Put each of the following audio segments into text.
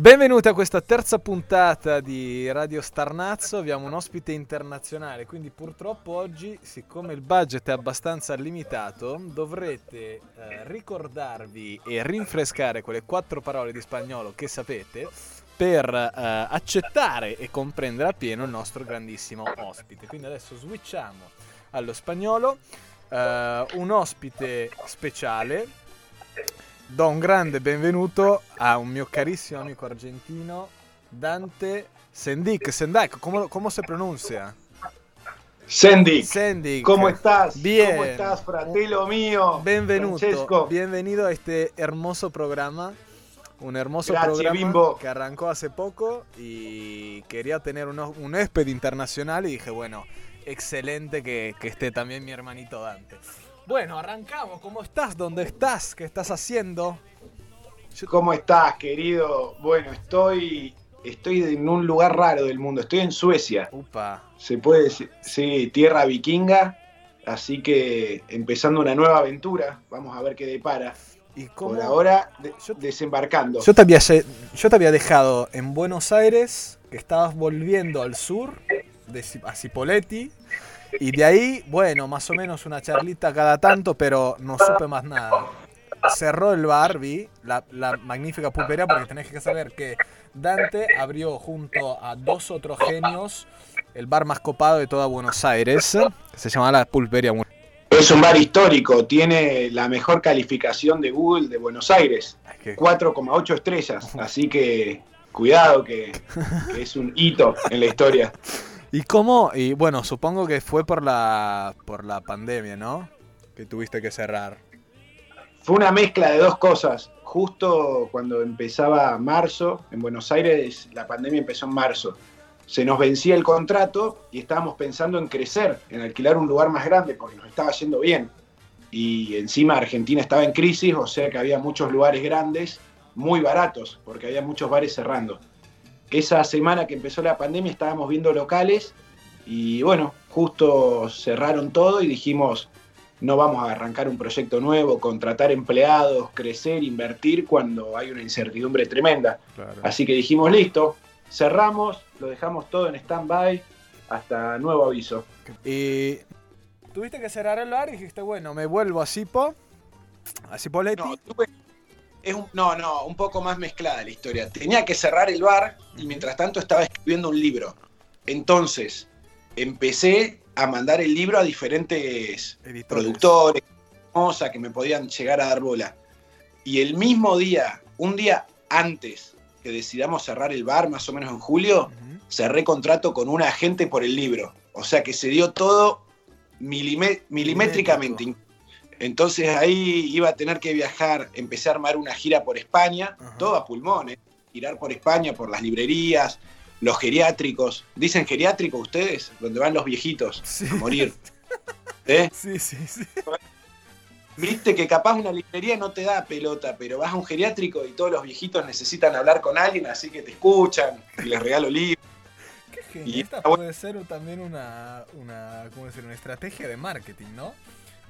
Benvenuti a questa terza puntata di Radio Starnazzo, abbiamo un ospite internazionale, quindi purtroppo oggi, siccome il budget è abbastanza limitato, dovrete eh, ricordarvi e rinfrescare quelle quattro parole di spagnolo che sapete per eh, accettare e comprendere appieno il nostro grandissimo ospite. Quindi adesso switchiamo allo spagnolo, eh, un ospite speciale do un grande benvenuto a un mio carissimo amico argentino, Dante Sendic. Sendic, ¿cómo, cómo se pronuncia? Sendic. Sendic. ¿Cómo estás? Bien. ¿Cómo estás, fratello mío? Benvenuto. Francesco. Bienvenido a este hermoso programa. Un hermoso Gracias, programa Bimbo. que arrancó hace poco y quería tener un, un huésped internacional y dije, bueno, excelente que, que esté también mi hermanito Dante. Bueno, arrancamos. ¿Cómo estás? ¿Dónde estás? ¿Qué estás haciendo? ¿Cómo estás, querido? Bueno, estoy, estoy en un lugar raro del mundo. Estoy en Suecia. Upa. Se puede decir, sí, tierra vikinga. Así que empezando una nueva aventura. Vamos a ver qué depara. ¿Y cómo? Por ahora, de- Yo- desembarcando. Yo te, había, yo te había dejado en Buenos Aires, que estabas volviendo al sur, de, a Cipoletti, y de ahí, bueno, más o menos una charlita cada tanto, pero no supe más nada. Cerró el bar, vi, la, la magnífica pulpería, porque tenés que saber que Dante abrió junto a dos otros genios el bar más copado de toda Buenos Aires, que se llama la Pulpería. Es un bar histórico. Tiene la mejor calificación de Google de Buenos Aires. Ay, qué- 4,8 estrellas. Así que cuidado que, que es un hito en la historia. ¿Y cómo? Y bueno, supongo que fue por la por la pandemia, ¿no? Que tuviste que cerrar. Fue una mezcla de dos cosas. Justo cuando empezaba marzo, en Buenos Aires la pandemia empezó en marzo. Se nos vencía el contrato y estábamos pensando en crecer, en alquilar un lugar más grande porque nos estaba yendo bien. Y encima Argentina estaba en crisis, o sea que había muchos lugares grandes, muy baratos, porque había muchos bares cerrando. Esa semana que empezó la pandemia estábamos viendo locales y bueno, justo cerraron todo y dijimos, no vamos a arrancar un proyecto nuevo, contratar empleados, crecer, invertir cuando hay una incertidumbre tremenda. Así que dijimos, listo, cerramos, lo dejamos todo en stand-by hasta nuevo aviso. Y tuviste que cerrar el bar y dijiste, bueno, me vuelvo a Cipo, a Cipoletti. No, tuve- es un- no, no, un poco más mezclada la historia. Tenía que cerrar el bar y mientras tanto estaba escribiendo un libro. Entonces, empecé a mandar el libro a diferentes editores. productores, cosas que me podían llegar a dar bola. Y el mismo día, un día antes que decidamos cerrar el bar, más o menos en julio, cerré contrato con un agente por el libro. O sea que se dio todo milimétricamente. Entonces ahí iba a tener que viajar, empecé a armar una gira por España, Ajá. todo a pulmones, girar por España, por las librerías, los geriátricos. ¿Dicen geriátrico ustedes? Donde van los viejitos Sí. a morir. ¿Eh? Sí, sí, sí. Viste que capaz una librería no te da pelota, pero vas a un geriátrico y todos los viejitos necesitan hablar con alguien, así que te escuchan y les regalo libros. Qué Y genial. Esta está bueno. puede ser también una, una, ¿cómo decir? una estrategia de marketing, ¿no?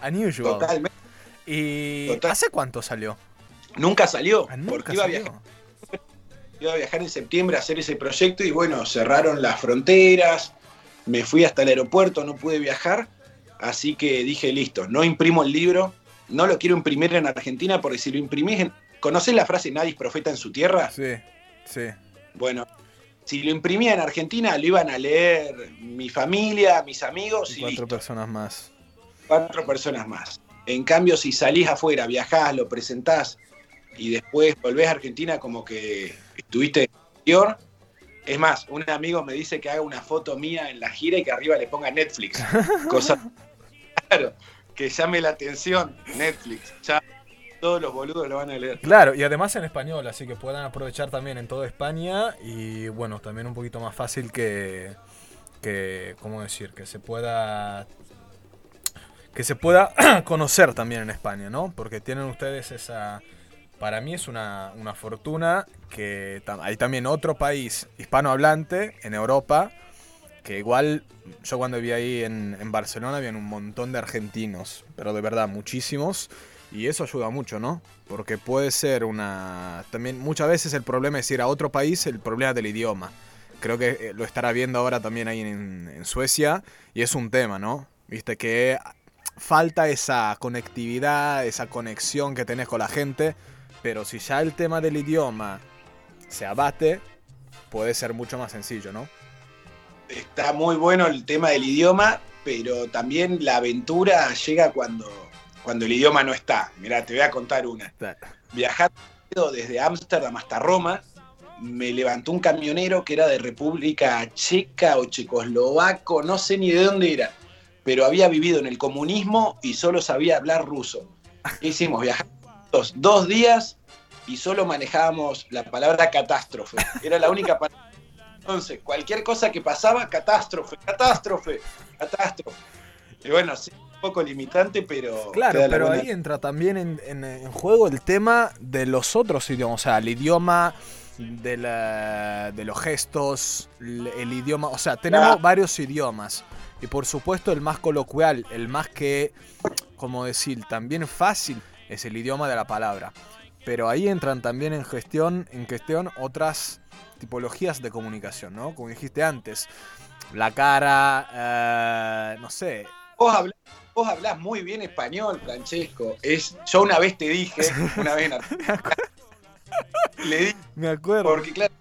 Unusual. Totalmente. ¿Y Total. hace cuánto salió? Nunca salió, Ah, nunca porque iba a, viajar, iba a viajar en septiembre a hacer ese proyecto y bueno, cerraron las fronteras, me fui hasta el aeropuerto, no pude viajar, así que dije, listo, no imprimo el libro, no lo quiero imprimir en Argentina porque si lo imprimís en... ¿Conocés la frase nadie es profeta en su tierra? Sí, sí. Bueno, si lo imprimía en Argentina lo iban a leer mi familia, mis amigos Y y, cuatro listo, personas más. Cuatro personas más. En cambio, si salís afuera, viajás, lo presentás y después volvés a Argentina como que estuviste en el exterior. Es más, un amigo me dice que haga una foto mía en la gira y que arriba le ponga Netflix. Cosa claro, que llame la atención Netflix. Ya todos los boludos lo van a leer. Claro, y además en español, así que puedan aprovechar también en toda España y bueno, también un poquito más fácil que, que ¿cómo decir? Que se pueda que se pueda conocer también en España, ¿no? Porque tienen ustedes esa, para mí es una, una fortuna que hay también otro país hispanohablante en Europa que igual yo cuando vi ahí en, en Barcelona habían un montón de argentinos, pero de verdad muchísimos Y eso ayuda mucho, ¿no? Porque puede ser una... También muchas veces el problema es ir a otro país, el problema del idioma. Creo que eh, lo estará viendo ahora también ahí en, en Suecia y es un tema, ¿no? Viste que falta esa conectividad, esa conexión que tenés con la gente, pero si ya el tema del idioma se abate, puede ser mucho más sencillo, ¿no? Está muy bueno el tema del idioma, pero también la aventura llega cuando, cuando el idioma no está. Mirá, te voy a contar una. Viajando desde Ámsterdam hasta Roma, me levantó un camionero que era de República Checa o Checoslovaco, no sé ni de dónde era, pero había vivido en el comunismo y solo sabía hablar ruso. ¿Qué hicimos? Viajamos dos días y solo manejábamos la palabra catástrofe. Era la única palabra. Entonces, cualquier cosa que pasaba, catástrofe, catástrofe, catástrofe. Y bueno, sí, un poco limitante, pero... Claro, pero ahí entra también en, juego el tema de los otros idiomas, o sea, el idioma de, de los gestos, el, idioma, o sea, tenemos varios idiomas. Y por supuesto el más coloquial, el más que, como decir, también fácil, es el idioma de la palabra. Pero ahí entran también en gestión, en cuestión otras tipologías de comunicación, ¿no? Como dijiste antes, la cara, eh, no sé. Vos hablás, vos hablás, muy bien español, Francesco. Es, yo una vez te dije, una vez le dije, me acuerdo. Porque claro,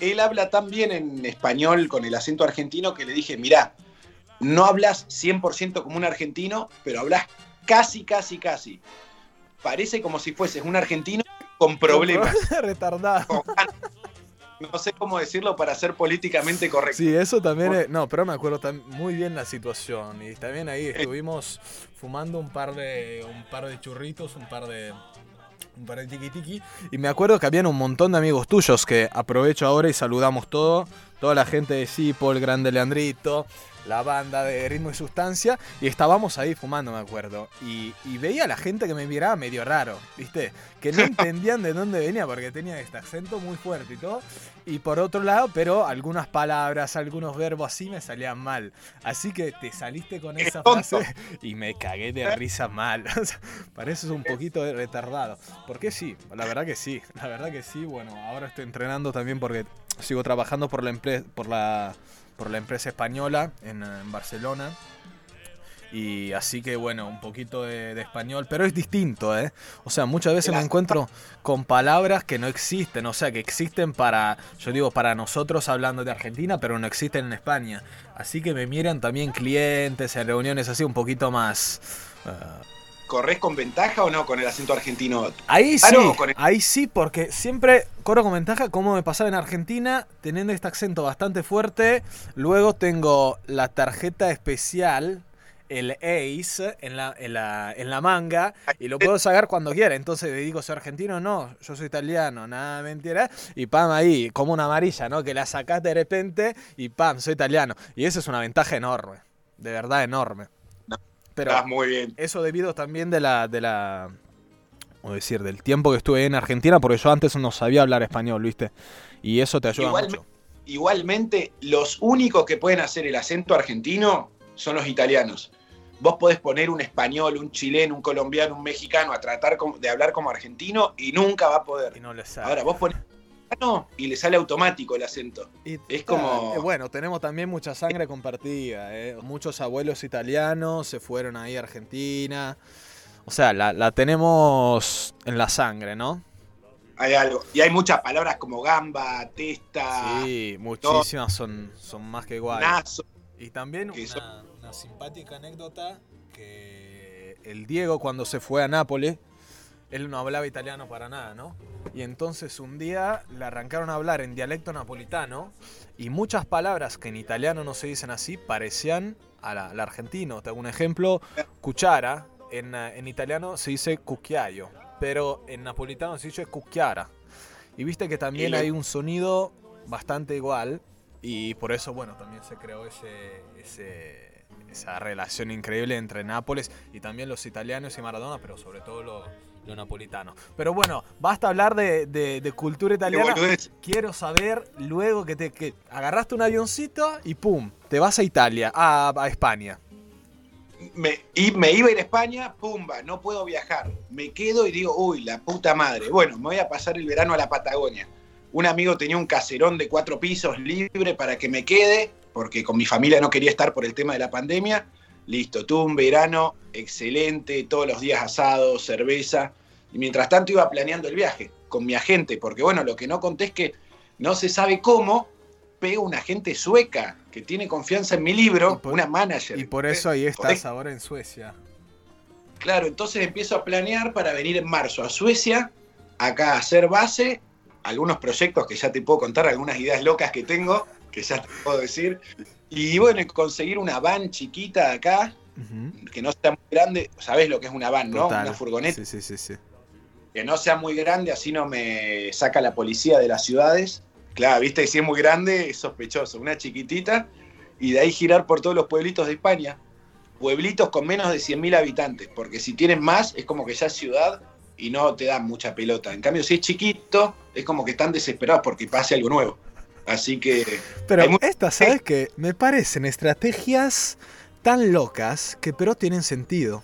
él habla tan bien en español con el acento argentino que le dije, mirá, no hablas 100% como un argentino, pero hablas casi, casi, casi. Parece como si fueses un argentino con problemas. Retardado. no sé cómo decirlo para ser políticamente correcto. Sí, eso también es, No, pero me acuerdo muy bien la situación. Y también ahí estuvimos fumando un par de. un par de churritos, un par de. Un par de tiki tiki. Y me acuerdo que habían un montón de amigos tuyos que aprovecho ahora y saludamos todo. Toda la gente de Cipo, el grande Leandrito, la banda de ritmo y sustancia, y estábamos ahí fumando, me acuerdo. Y, veía a la gente que me miraba medio raro, ¿viste? Que no entendían de dónde venía porque tenía este acento muy fuerte y todo. Y por otro lado, pero algunas palabras, algunos verbos así me salían mal. Así que te saliste con esa frase y me cagué de risa mal. Pareces un poquito retardado. Porque sí, la verdad que sí, la verdad que sí. Bueno, ahora estoy entrenando también porque sigo trabajando por la por la por la empresa española en, Barcelona. Y así que bueno, un poquito de, español, pero es distinto, ¿eh? O sea, muchas veces me encuentro con palabras que no existen, o sea, que existen para, yo digo, para nosotros hablando de Argentina, pero no existen en España. Así que me miran también clientes en reuniones así un poquito más... Uh, ¿Corres con ventaja o no con el acento argentino? Ahí sí, ahí sí, porque siempre corro con ventaja, como me pasaba en Argentina, teniendo este acento bastante fuerte. Luego tengo la tarjeta especial, el ACE, en la, en la, manga, y lo puedo sacar cuando quiera. Entonces digo, ¿soy argentino? No, yo soy italiano, nada mentira. Y pam, ahí, como una amarilla, ¿no? Que la sacás de repente y pam, soy italiano. Y eso es una ventaja enorme, de verdad enorme. Pero muy bien. Eso debido también de la, de la, o decir, del tiempo que estuve en Argentina, porque yo antes no sabía hablar español, ¿viste? Y eso te ayuda mucho. Igualmente, los únicos que pueden hacer el acento argentino son los italianos. Vos podés poner un español, un chileno, un colombiano, un mexicano a tratar de hablar como argentino y nunca va a poder. Y no Ahora, vos ponés y le sale automático el acento. es como. Bueno, tenemos también mucha sangre compartida. ¿eh? Muchos abuelos italianos se fueron ahí a Argentina. O sea, la, tenemos en la sangre, ¿no? Hay algo. Y hay muchas palabras como gamba, testa. Sí, muchísimas son, son más que iguales. Y también una, simpática anécdota que el Diego cuando se fue a Nápoles él no hablaba italiano para nada, ¿no? Y entonces un día le arrancaron a hablar en dialecto napolitano y muchas palabras que en italiano no se dicen así parecían al argentino. Te hago un ejemplo, cuchara, en, en, italiano se dice cucchiaio, pero en napolitano se dice cucchiara. Y viste que también hay un sonido bastante igual y por eso, bueno, también se creó ese, esa relación increíble entre Nápoles y también los italianos y Maradona, pero sobre todo los lo napolitano. Pero bueno, basta hablar de, cultura italiana. Quiero saber luego que te agarraste un avioncito y pum, te vas a Italia, a, España. me, y me iba a ir a España, pumba, no puedo viajar. Me quedo y digo, uy, la puta madre. Bueno, me voy a pasar el verano a la Patagonia. Un amigo tenía un caserón de cuatro pisos libre para que me quede, porque con mi familia no quería estar por el tema de la pandemia. Listo, tuve un verano excelente, todos los días asados, cerveza. Y mientras tanto iba planeando el viaje con mi agente, porque bueno, lo que no conté es que no se sabe cómo, pega una agente sueca que tiene confianza en mi libro, una manager. Y por eso ahí estás ahora en Suecia. Claro, entonces empiezo a planear para venir en marzo a Suecia, acá a hacer base, algunos proyectos que ya te puedo contar, algunas ideas locas que tengo, que ya te puedo decir. Y bueno, conseguir una van chiquita acá, que no sea muy grande. Sabés lo que es una van, ¿no? Una furgoneta. Sí, sí, sí, Que no sea muy grande, así no me saca la policía de las ciudades. Claro, viste, si es muy grande, es sospechoso. Una chiquitita y de ahí girar por todos los pueblitos de España. Pueblitos con menos de 100.000 habitantes, porque si tienen más es como que ya es ciudad y no te dan mucha pelota. En cambio, si es chiquito, es como que están desesperados porque pase algo nuevo. Así que. Pero estas, ¿sabes qué? Me parecen estrategias tan locas que pero tienen sentido.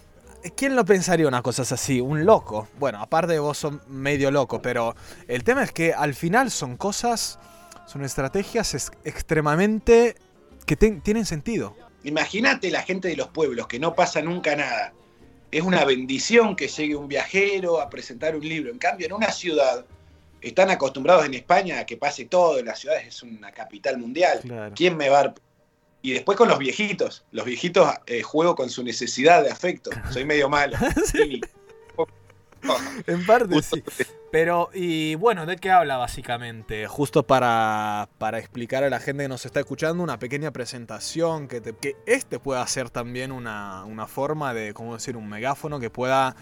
¿Quién lo pensaría unas cosas así? Un loco. Bueno, aparte de vos son medio loco, pero el tema es que al final son cosas, son estrategias extremadamente que tienen sentido. Imagínate la gente de los pueblos, que no pasa nunca nada. Es una bendición que llegue un viajero a presentar un libro. En cambio, en una ciudad, están acostumbrados en España a que pase todo, en las ciudades es una capital mundial. ¿Quién me va a... Y después con los viejitos. Los viejitos eh, juego con su necesidad de afecto. Soy medio malo. en parte sí. Pero, y bueno, ¿de qué habla básicamente? Justo para, para, explicar a la gente que nos está escuchando una pequeña presentación, que, que este pueda ser también una, una forma de, ¿cómo decir?, un megáfono que pueda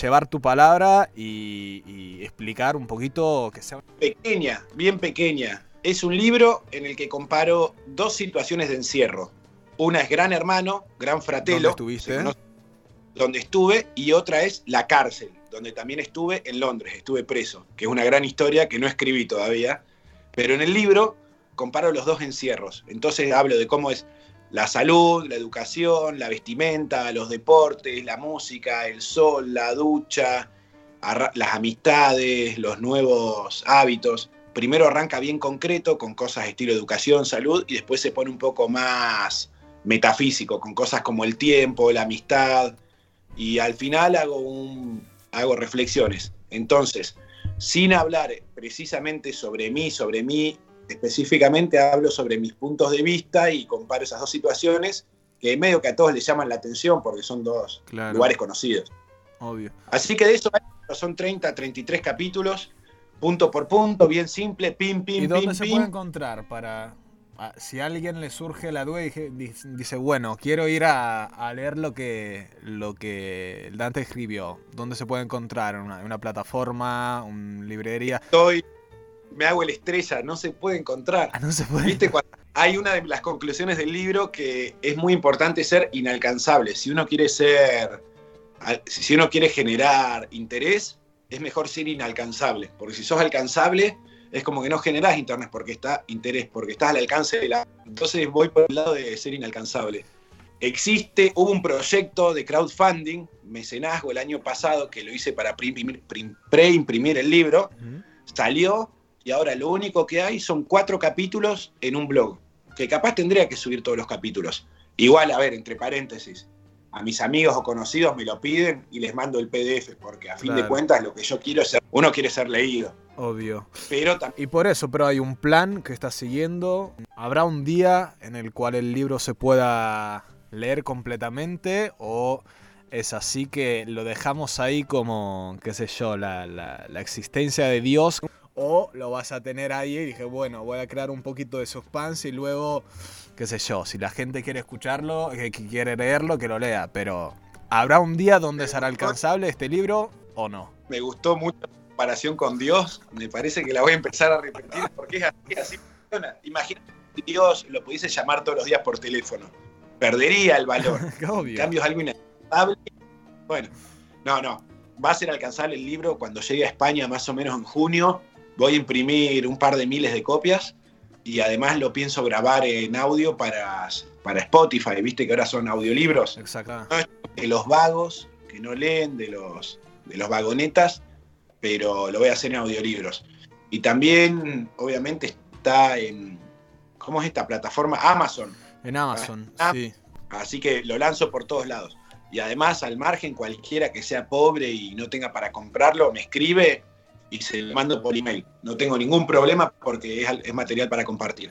llevar tu palabra y, explicar un poquito que sea... Pequeña, bien pequeña. Es un libro en el que comparo dos situaciones de encierro. Una es Gran Hermano, Gran Fratelo. ¿Dónde estuviste? donde estuve, y otra es La Cárcel, donde también estuve en Londres, estuve preso, que es una gran historia que no escribí todavía. Pero en el libro comparo los dos encierros. Entonces hablo de cómo es la salud, la educación, la vestimenta, los deportes, la música, el sol, la ducha, las amistades, los nuevos hábitos. Primero arranca bien concreto con cosas estilo educación, salud y después se pone un poco más metafísico con cosas como el tiempo, la amistad y al final hago, un, hago reflexiones. Entonces, sin hablar precisamente sobre mí, sobre mí específicamente hablo sobre mis puntos de vista y comparo esas dos situaciones que medio que a todos les llaman la atención porque son dos lugares conocidos. Obvio. Así que de eso son 30, 33 capítulos, punto por punto, bien simple, pim, pim, ¿Y dónde se puede encontrar para si a alguien le surge la duda y dice, bueno, quiero ir a, leer lo que, lo que Dante escribió, ¿dónde se puede encontrar? ¿Una, una plataforma, una librería? Estoy me hago el estrella, no se puede encontrar. Ah, no se puede. ¿Viste? hay una de las conclusiones del libro que es muy importante ser inalcanzable. Si uno quiere ser, si uno quiere generar interés, es mejor ser inalcanzable. Porque si sos alcanzable, es como que no generás interés porque está interés, porque estás al alcance de la. Entonces voy por el lado de ser inalcanzable. Existe, hubo un proyecto de crowdfunding, mecenazgo el año pasado, que lo hice para preimprimir el libro. Salió y ahora lo único que hay son cuatro capítulos en un blog, que capaz tendría que subir todos los capítulos. Igual, a ver, entre paréntesis, a mis amigos o conocidos me lo piden y les mando el PDF, porque a fin de cuentas lo que yo quiero es ser, uno quiere ser leído. Obvio. Pero y por eso, pero hay un plan que está siguiendo. Habrá un día en el cual el libro se pueda leer completamente o es así que lo dejamos ahí como, qué sé yo, la, la existencia de Dios o lo vas a tener ahí y dije, bueno, voy a crear un poquito de suspense y luego, qué sé yo, si la gente quiere escucharlo, que quiere leerlo, que lo lea, pero ¿habrá un día donde será alcanzable este libro o no? Me gustó mucho la comparación con Dios, me parece que la voy a empezar a repetir porque es así, así funciona. Imagínate Dios lo pudiese llamar todos los días por teléfono, perdería el valor. en cambio es algo inalcanzable. Bueno, no, no, va a ser alcanzable el libro cuando llegue a España más o menos en junio voy a imprimir un par de miles de copias y además lo pienso grabar en audio para, para Spotify, viste que ahora son audiolibros. Exacto. De los vagos que no leen, de los, de los vagonetas, pero lo voy a hacer en audiolibros. Y también, obviamente, está en, ¿cómo es esta plataforma? Amazon. En Amazon, Ah, sí. Así que lo lanzo por todos lados. Y además, al margen, cualquiera que sea pobre y no tenga para comprarlo, me escribe y se lo mando por email. No tengo ningún problema porque es, es material para compartir.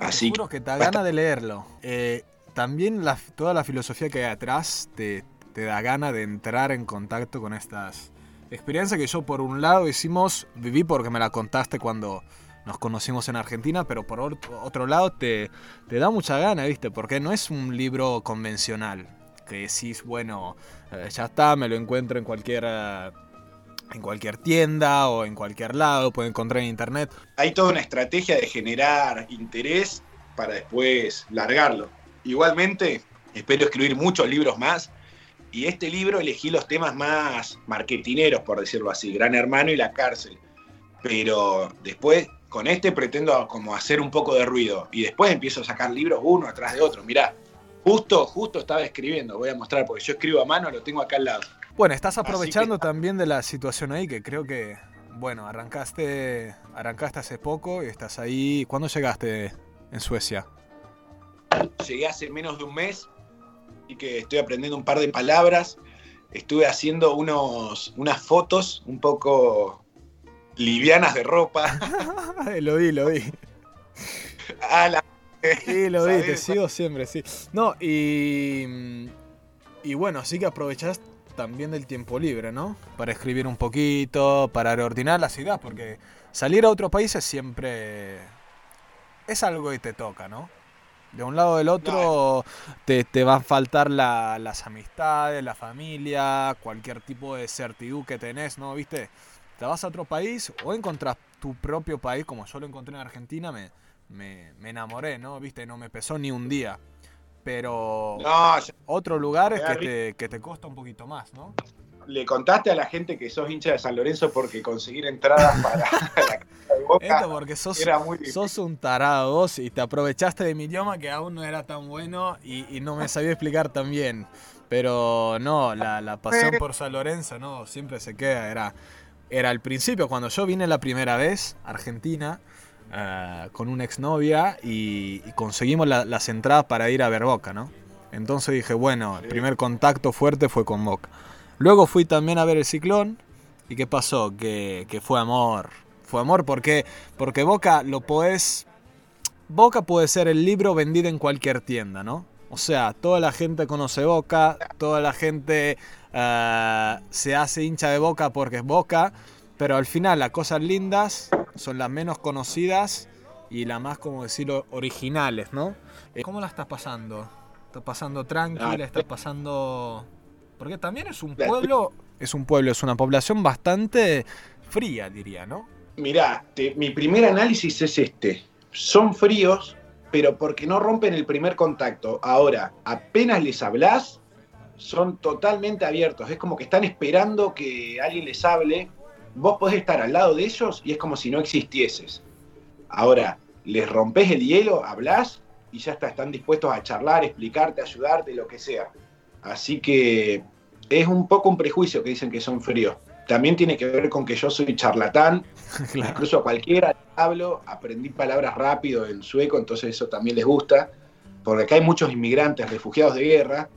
Así Te juro que te da gana de leerlo. Eh, también la- toda la filosofía que hay atrás te, te da gana de entrar en contacto con estas experiencias que yo por un lado hicimos, viví porque me la contaste cuando nos conocimos en Argentina, pero por or- otro lado te, te da mucha gana, ¿viste? Porque no es un libro convencional, que decís, bueno, eh, ya está, me lo encuentro en cualquier, en cualquier tienda o en cualquier lado, puedo encontrar en internet. Hay toda una estrategia de generar interés para después largarlo. Igualmente, espero escribir muchos libros más. Y este libro elegí los temas más marketineros, por decirlo así, Gran Hermano y la cárcel. Pero después, con este pretendo como hacer un poco de ruido. Y después empiezo a sacar libros uno atrás de otro. Mirá, justo, justo estaba escribiendo, voy a mostrar, porque yo escribo a mano, lo tengo acá al lado. Bueno, estás que- aprovechando también de la situación ahí, que creo que, bueno, arrancaste, arrancaste hace poco y estás ahí. ¿Cuándo llegaste en Suecia? Llegué hace menos de un mes y que estoy aprendiendo un par de palabras. Estuve haciendo unos, unas fotos un poco livianas de ropa. lo vi, lo vi. Ah, la- Sí, lo vi, te sigo siempre, sí. No, y. Y bueno, así que aprovechás también del tiempo libre, ¿no? Para escribir un poquito, para reordenar las ideas, porque salir a otro país es siempre. Es algo que te toca, ¿no? De un lado o del otro te, te van a faltar la- las amistades, la familia, cualquier tipo de certidumbre que tenés, ¿no? ¿Viste? Te vas a otro país o encontrás tu propio país, como yo lo encontré en Argentina, me, me, me enamoré, ¿no? ¿Viste? No me pesó ni un día. Pero No, otro lugar es que te, que te cuesta un poquito más, ¿no? le contaste a la gente que sos hincha de San Lorenzo porque conseguir entradas para la casa de Boca Esto porque sos, era muy sos un tarado vos y te aprovechaste de mi idioma que aún no era tan bueno y, y no me sabía explicar tan bien. Pero no, la, la pasión por San Lorenzo, no, siempre se queda. Era, era al principio, cuando yo vine la primera vez a Argentina eh, con una exnovia y, y conseguimos la- las entradas para ir a ver Boca, ¿no? Entonces dije, bueno, el primer contacto fuerte fue con Boca. Luego fui también a ver el Ciclón. ¿Y qué pasó? Que, que fue amor. Fue amor porque, porque Boca lo podés... Boca puede ser el libro vendido en cualquier tienda, ¿no? O sea, toda la gente conoce Boca, toda la gente eh, se hace hincha de Boca porque es Boca, pero al final las cosas lindas son las menos conocidas y las más, como decirlo, originales, ¿no? Eh, ¿Cómo la estás pasando? ¿Estás pasando tranquila? ¿Estás pasando...? Porque también es un pueblo... Es un pueblo, es una población bastante fría, diría, ¿no? Mirá, te- mi primer análisis es este. Son fríos, pero porque no rompen el primer contacto. Ahora, apenas les hablas, son totalmente abiertos. Es como que están esperando que alguien les hable. Vos podés estar al lado de ellos y es como si no existieses. Ahora, les rompes el hielo, hablas y ya está, están dispuestos a charlar, explicarte, ayudarte, lo que sea. Así que es un poco un prejuicio que dicen que son fríos. También tiene que ver con que yo soy charlatán, claro. incluso a cualquiera hablo, aprendí palabras rápido en sueco, entonces eso también les gusta, porque acá hay muchos inmigrantes, refugiados de guerra,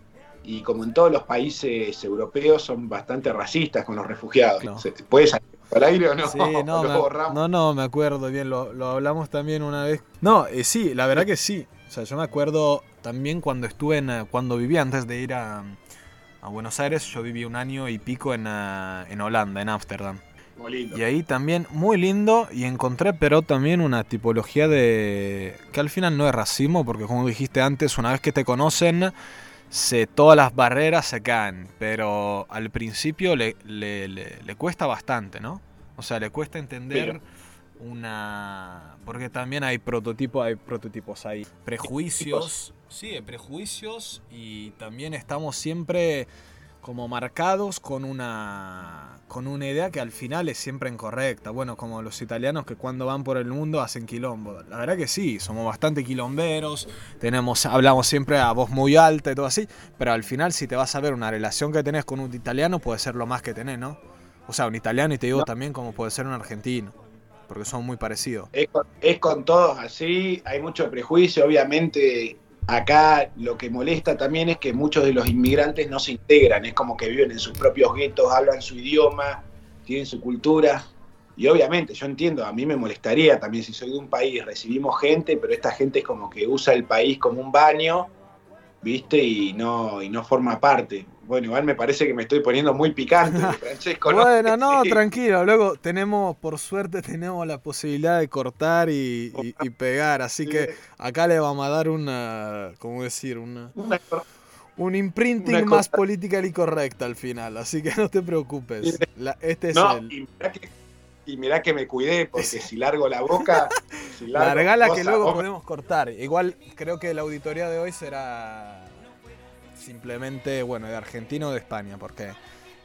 y como en todos los países europeos son bastante racistas con los refugiados. Claro. ¿Se- ¿Puede salir al aire o no? Sí, ¿O no, me, no, no, me acuerdo bien, lo, lo hablamos también una vez. No, eh, sí, la verdad que sí. O sea, yo me acuerdo también cuando estuve en, cuando viví antes de ir a, a Buenos Aires, yo viví un año y pico en, eh, en Holanda, en Ámsterdam. Muy lindo. Y ahí también muy lindo y encontré pero también una tipología de... que al final no es racismo, porque como dijiste antes, una vez que te conocen, se, todas las barreras se caen, pero al principio le, le- le- le cuesta bastante, ¿no? O sea, le cuesta entender una... porque también hay prototipos, hay prototipos, hay prejuicios, sí, hay prejuicios y también estamos siempre como marcados con una con una idea que al final es siempre incorrecta. Bueno, como los italianos que cuando van por el mundo hacen quilombo. La verdad que sí, somos bastante quilomberos, tenemos, hablamos siempre a voz muy alta y todo así, pero al final si te vas a ver una relación que tenés con un italiano puede ser lo más que tenés, ¿no? O sea, un italiano y te digo también como puede ser un argentino, porque son muy parecidos. Es con, es con todos así, hay mucho prejuicio, obviamente Acá lo que molesta también es que muchos de los inmigrantes no se integran, es como que viven en sus propios guetos, hablan su idioma, tienen su cultura. Y obviamente, yo entiendo, a mí me molestaría también si soy de un país, recibimos gente, pero esta gente es como que usa el país como un baño, ¿viste? Y no, y no forma parte. Bueno, igual me parece que me estoy poniendo muy picante, Francesco. bueno, no, tranquilo. Luego tenemos, por suerte, tenemos la posibilidad de cortar y, pegar. Así que acá le vamos a dar una, ¿cómo decir? Una, un imprinting más política y correcta al final. Así que no te preocupes. este es el... y, mirá que, me cuidé, porque si largo la boca... Si Largala que luego podemos cortar. Igual creo que la auditoría de hoy será simplemente, bueno, de Argentina o de España, porque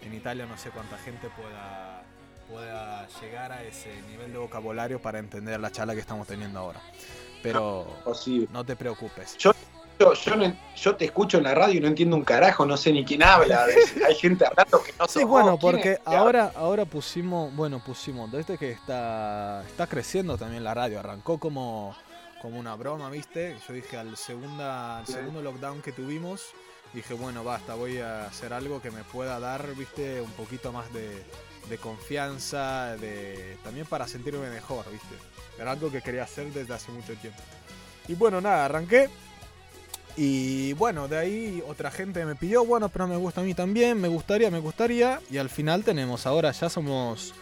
en Italia no sé cuánta gente pueda, pueda llegar a ese nivel de vocabulario para entender la charla que estamos teniendo ahora. Pero no, te preocupes. Yo, yo, yo, te escucho en la radio y no entiendo un carajo, no sé ni quién habla. Hay gente hablando que no Sí, bueno, porque ahora, ahora pusimos, bueno, pusimos, desde que está, está creciendo también la radio, arrancó como, como una broma, ¿viste? Yo dije al, segunda, al segundo lockdown que tuvimos, dije, bueno, basta, voy a hacer algo que me pueda dar, viste, un poquito más de, confianza, de también para sentirme mejor, viste. Era algo que quería hacer desde hace mucho tiempo. Y bueno, nada, arranqué. Y bueno, de ahí otra gente me pidió, bueno, pero me gusta a mí también, me gustaría, me gustaría. Y al final tenemos, ahora ya somos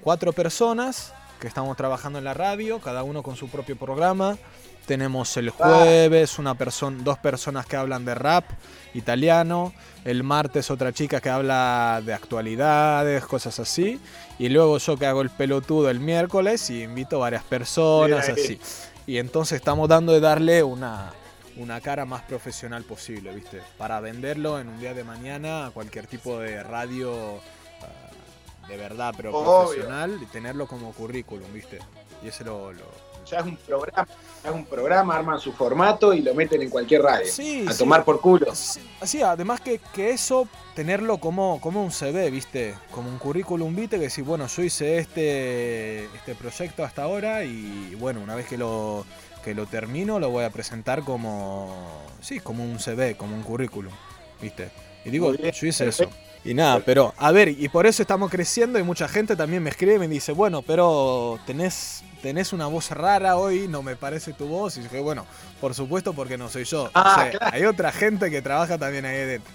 cuatro personas que estamos trabajando en la radio, cada uno con su propio programa. Tenemos el jueves una persona, dos personas que hablan de rap italiano. El martes otra chica que habla de actualidades, cosas así. Y luego yo que hago el pelotudo el miércoles y invito varias personas así. Y entonces estamos dando de darle una, una cara más profesional posible, ¿viste? Para venderlo en un día de mañana a cualquier tipo de radio ah, de verdad, pero profesional y tenerlo como currículum, ¿viste? Y ese lo, lo ya es un programa, es un programa, arman su formato y lo meten en cualquier radio. a tomar por culo. Así, además que, eso, tenerlo como, como un CV, ¿viste? Como un currículum vitae, que si, bueno, yo hice este, este proyecto hasta ahora y bueno, una vez que lo, que lo termino lo voy a presentar como, sí, como un CV, como un currículum, ¿viste? Y digo, yo hice eso. Y nada, pero a ver, y por eso estamos creciendo y mucha gente también me escribe y me dice, bueno, pero tenés, tenés una voz rara hoy, no me parece tu voz. Y dije, bueno, por supuesto porque no soy yo. Ah, hay otra gente que trabaja también ahí dentro.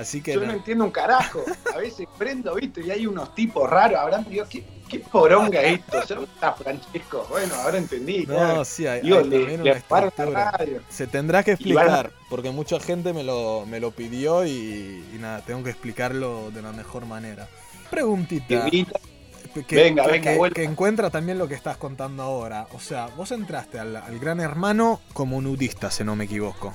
Así que yo no. entiendo un carajo. A veces prendo, viste, y hay unos tipos raros hablando. Digo, ¿qué, qué poronga esto? está Francesco. Bueno, ahora entendí. No, sí, hay, también una Se tendrá que explicar, porque mucha gente me lo, me lo pidió y, nada, tengo que explicarlo de la mejor manera. Preguntita. Que, venga, venga, que, encuentra también lo que estás contando ahora. O sea, vos entraste al, Gran Hermano como nudista, si no me equivoco.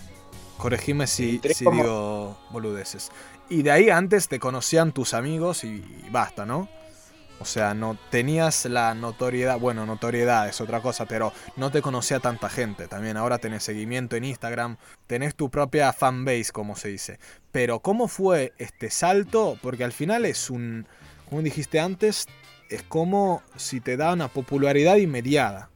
Corregime si, si digo boludeces. Y de ahí antes te conocían tus amigos y basta, ¿no? O sea, no tenías la notoriedad, bueno, notoriedad es otra cosa, pero no te conocía tanta gente. También ahora tenés seguimiento en Instagram, tenés tu propia fanbase, como se dice. Pero ¿cómo fue este salto? Porque al final es un, como dijiste antes, es como si te da una popularidad inmediata,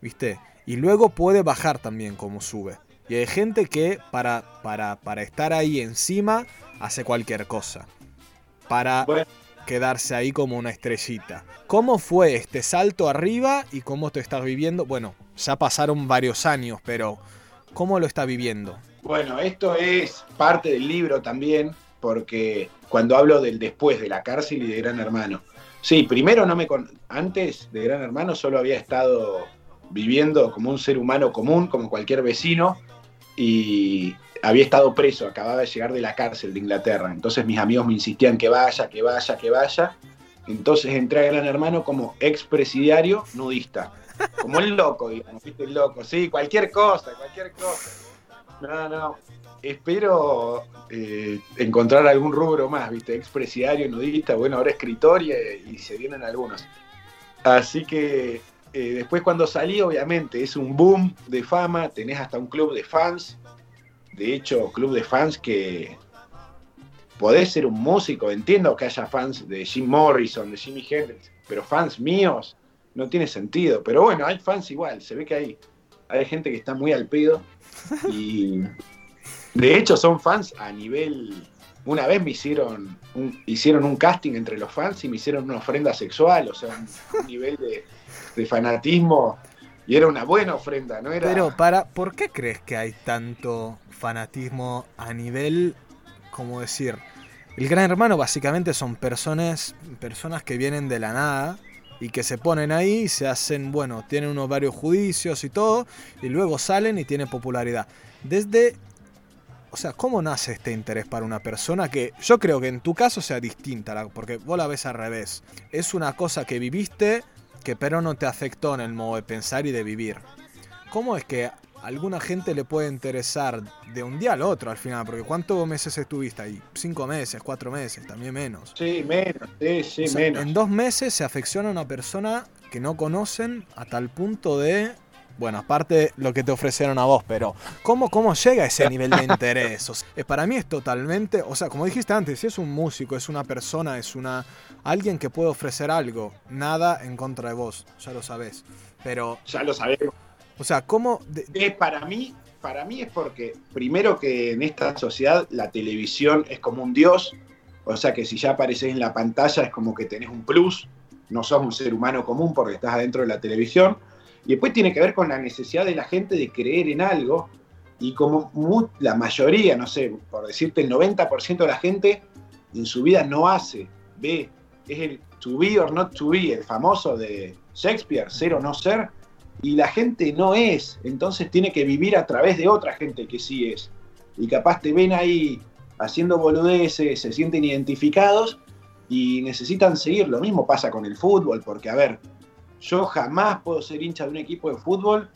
¿viste? Y luego puede bajar también como sube. Y hay gente que para, para, para estar ahí encima hace cualquier cosa. Para quedarse ahí como una estrellita. ¿Cómo fue este salto arriba y cómo te estás viviendo? Bueno, ya pasaron varios años, pero ¿cómo lo estás viviendo? Bueno, esto es parte del libro también, porque cuando hablo del después de la cárcel y de Gran Hermano. Sí, primero no me antes de Gran Hermano solo había estado viviendo como un ser humano común, como cualquier vecino, y había estado preso, acababa de llegar de la cárcel de Inglaterra. Entonces mis amigos me insistían que vaya, que vaya, que vaya. Entonces entré a Gran Hermano como expresidiario nudista. Como el loco, digamos, ¿viste? El loco. Sí, cualquier cosa, cualquier cosa. No, no. Espero eh, encontrar algún rubro más, ¿viste? Expresiario, nudista, bueno, ahora escritor y, se vienen algunos. Así que eh, después cuando salí, obviamente, es un boom de fama, tenés hasta un club de fans. De hecho, club de fans que podés ser un músico, entiendo que haya fans de Jim Morrison, de Jimi Hendrix, pero fans míos no tiene sentido. Pero bueno, hay fans igual, se ve que hay, hay gente que está muy al pedo y de hecho son fans a nivel... Una vez me hicieron un, hicieron un casting entre los fans y me hicieron una ofrenda sexual, o sea, un, nivel de, fanatismo y era una buena ofrenda, ¿no? Era... Pero para, ¿por qué crees que hay tanto fanatismo a nivel, como decir, el gran hermano básicamente son personas, personas que vienen de la nada y que se ponen ahí se hacen, bueno, tienen unos varios juicios y todo, y luego salen y tienen popularidad. Desde o sea, ¿cómo nace este interés para una persona que yo creo que en tu caso sea distinta, porque vos la ves al revés? Es una cosa que viviste que pero no te afectó en el modo de pensar y de vivir. ¿Cómo es que a alguna gente le puede interesar de un día al otro al final? Porque ¿cuántos meses estuviste ahí? ¿Cinco meses? ¿Cuatro meses? También menos. Sí, menos, sí, sí, menos. En dos meses se afecciona a una persona que no conocen a tal punto de bueno, aparte lo que te ofrecieron a vos, pero ¿cómo, cómo llega a ese nivel de interés? Eh, para mí es totalmente, o sea, como dijiste antes, si es un músico, es una persona, es una alguien que puede ofrecer algo, nada en contra de vos, ya lo sabés. Pero ya lo sabemos. O sea, ¿cómo es para mí, para mí es porque primero que en esta sociedad la televisión es como un dios, o sea que si ya apareces en la pantalla es como que tenés un plus, no sos un ser humano común porque estás adentro de la televisión. Y después tiene que ver con la necesidad de la gente de creer en algo. Y como la mayoría, no sé, por decirte, el 90% de la gente en su vida no hace, ve, es el to be or not to be, el famoso de Shakespeare, ser o no ser, y la gente no es, entonces tiene que vivir a través de otra gente que sí es. Y capaz te ven ahí haciendo boludeces, se sienten identificados y necesitan seguir. Lo mismo pasa con el fútbol, porque a ver, yo jamás puedo ser hincha de un equipo de fútbol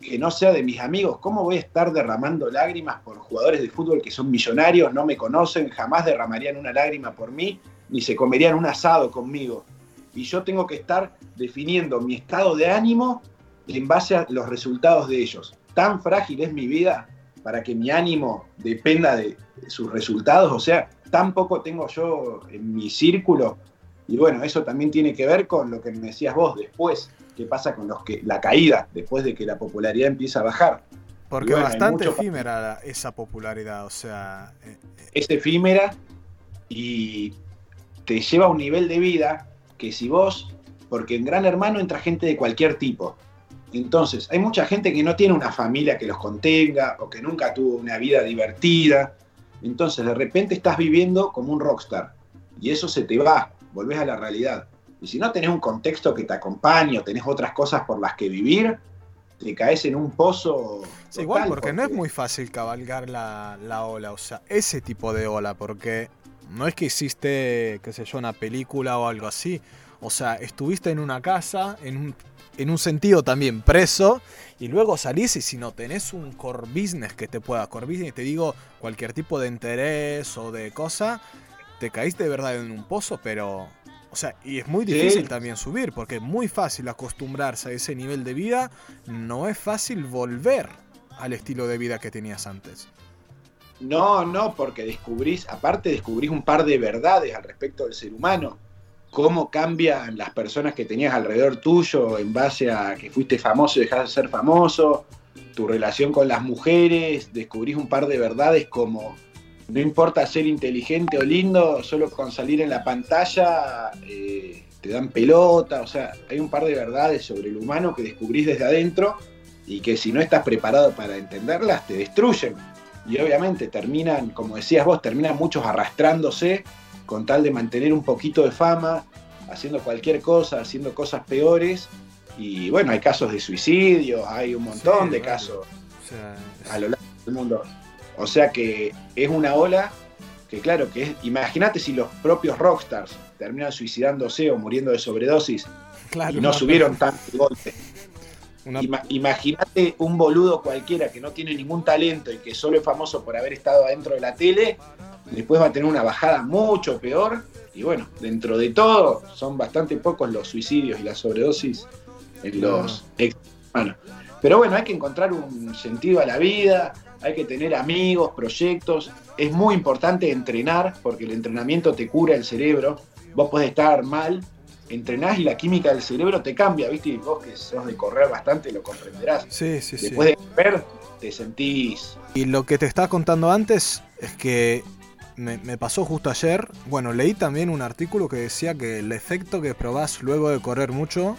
que no sea de mis amigos. ¿Cómo voy a estar derramando lágrimas por jugadores de fútbol que son millonarios, no me conocen, jamás derramarían una lágrima por mí, ni se comerían un asado conmigo? Y yo tengo que estar definiendo mi estado de ánimo en base a los resultados de ellos. Tan frágil es mi vida para que mi ánimo dependa de sus resultados. O sea, tan poco tengo yo en mi círculo y bueno, eso también tiene que ver con lo que me decías vos después, qué pasa con los que la caída después de que la popularidad empieza a bajar. Porque es bastante efímera esa popularidad, o sea, eh, eh. es efímera y te lleva a un nivel de vida que si vos, porque en Gran Hermano entra gente de cualquier tipo. Entonces, hay mucha gente que no tiene una familia que los contenga o que nunca tuvo una vida divertida. Entonces, de repente estás viviendo como un rockstar y eso se te va volvés a la realidad. Y si no tenés un contexto que te acompañe o tenés otras cosas por las que vivir, te caes en un pozo. igual, porque, no es muy fácil cabalgar la, ola, o sea, ese tipo de ola, porque no es que hiciste, qué sé yo, una película o algo así. O sea, estuviste en una casa, en un, en un sentido también preso, y luego salís y si no tenés un core business que te pueda, core business, te digo cualquier tipo de interés o de cosa, te caíste de verdad en un pozo, pero... O sea, y es muy difícil también subir, porque es muy fácil acostumbrarse a ese nivel de vida, no es fácil volver al estilo de vida que tenías antes. No, no, porque descubrís, aparte descubrís un par de verdades al respecto del ser humano, cómo cambian las personas que tenías alrededor tuyo en base a que fuiste famoso y dejaste de ser famoso, tu relación con las mujeres, descubrís un par de verdades como no importa ser inteligente o lindo, solo con salir en la pantalla eh, te dan pelota, o sea, hay un par de verdades sobre el humano que descubrís desde adentro y que si no estás preparado para entenderlas te destruyen. Y obviamente terminan, como decías vos, terminan muchos arrastrándose con tal de mantener un poquito de fama, haciendo cualquier cosa, haciendo cosas peores. Y bueno, hay casos de suicidio, hay un montón de casos a lo largo del mundo. O sea que es una ola que claro, que es, imagínate si los propios rockstars terminan suicidándose o muriendo de sobredosis y no, subieron tanto golpe. Imagínate un boludo cualquiera que no tiene ningún talento y que solo es famoso por haber estado adentro de la tele, después va a tener una bajada mucho peor. Y bueno, dentro de todo, son bastante pocos los suicidios y las sobredosis en los ex Pero bueno, hay que encontrar un sentido a la vida, hay que tener amigos, proyectos. Es muy importante entrenar, porque el entrenamiento te cura el cerebro. Vos podés estar mal, entrenás y la química del cerebro te cambia, ¿viste? Y vos que sos de correr bastante lo comprenderás. Sí, sí, sí. Después de correr, te sentís. Y lo que te estaba contando antes es que me, me, pasó justo ayer. Bueno, leí también un artículo que decía que el efecto que probás luego de correr mucho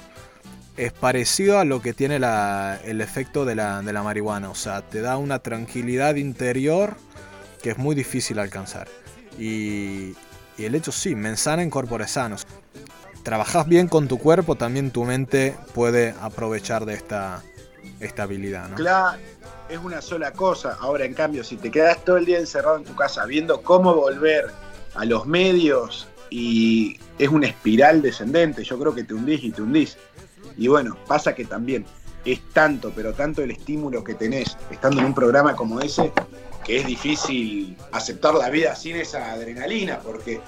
es parecido a lo que tiene el efecto de la, de la marihuana. O sea, te da una tranquilidad interior que es muy difícil alcanzar. Y, y el hecho sí, mensana en corpore sanos. Trabajas bien con tu cuerpo, también tu mente puede aprovechar de esta estabilidad. ¿no? Claro, es una sola cosa. Ahora, en cambio, si te quedas todo el día encerrado en tu casa viendo cómo volver a los medios y es una espiral descendente, yo creo que te hundís y te hundís. Y bueno, pasa que también es tanto, pero tanto el estímulo que tenés estando en un programa como ese, que es difícil aceptar la vida sin esa adrenalina, porque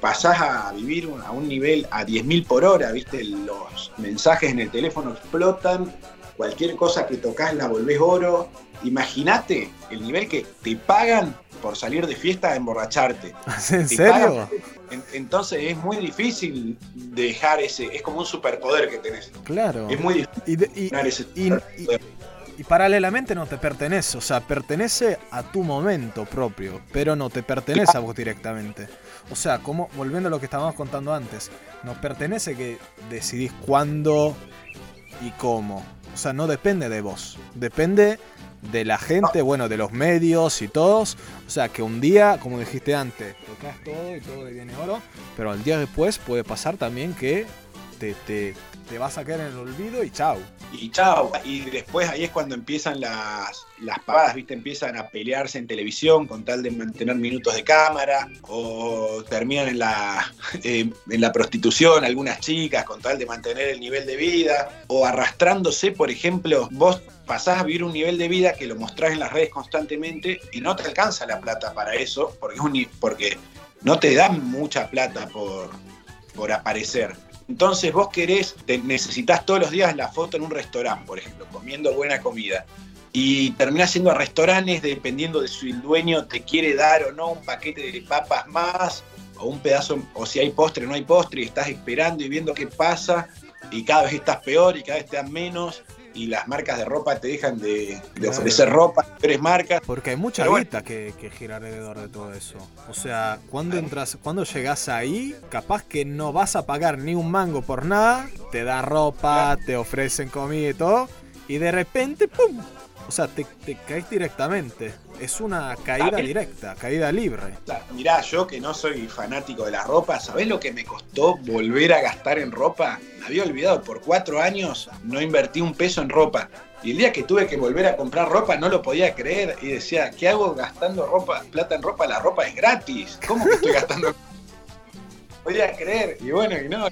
pasás a vivir a un nivel a 10.000 por hora, ¿viste? Los mensajes en el teléfono explotan, cualquier cosa que tocas la volvés oro. Imagínate el nivel que te pagan por salir de fiesta a emborracharte. ¿En serio? entonces es muy difícil dejar ese, es como un superpoder que tenés. Claro. Es muy difícil. Y, paralelamente no te pertenece, o sea, pertenece a tu momento propio, pero no te pertenece a vos directamente. O sea, como, volviendo a lo que estábamos contando antes, nos pertenece que decidís cuándo y cómo. O sea, no depende de vos, depende de la gente, bueno, de los medios y todos. O sea, que un día, como dijiste antes, tocas todo y todo viene oro, pero al día después puede pasar también que te, te, te vas a quedar en el olvido y chao. Y chao. Y después ahí es cuando empiezan las, las pavadas, ¿viste? Empiezan a pelearse en televisión con tal de mantener minutos de cámara, o terminan en la, eh, en la prostitución algunas chicas con tal de mantener el nivel de vida, o arrastrándose, por ejemplo, vos pasás a vivir un nivel de vida que lo mostrás en las redes constantemente y no te alcanza la plata para eso, porque, porque no te dan mucha plata por, por aparecer. Entonces vos querés, necesitas todos los días la foto en un restaurante, por ejemplo, comiendo buena comida. Y terminás yendo a restaurantes dependiendo de si el dueño te quiere dar o no un paquete de papas más, o un pedazo, o si hay postre o no hay postre, y estás esperando y viendo qué pasa, y cada vez estás peor y cada vez te dan menos y las marcas de ropa te dejan de, ofrecer ropa, tres marcas. Porque hay mucha guita que, gira alrededor de todo eso. O sea, cuando entras, cuando llegas ahí, capaz que no vas a pagar ni un mango por nada, te da ropa, te ofrecen comida y todo, y de repente, ¡pum! O sea, te, caes directamente. Es una caída directa, caída libre. Mirá, yo que no soy fanático de la ropa, ¿sabés lo que me costó volver a gastar en ropa? Me había olvidado, por cuatro años no invertí un peso en ropa. Y el día que tuve que volver a comprar ropa no lo podía creer y decía, ¿qué hago gastando ropa, plata en ropa? La ropa es gratis. ¿Cómo que estoy gastando? podía creer. Y bueno, y no.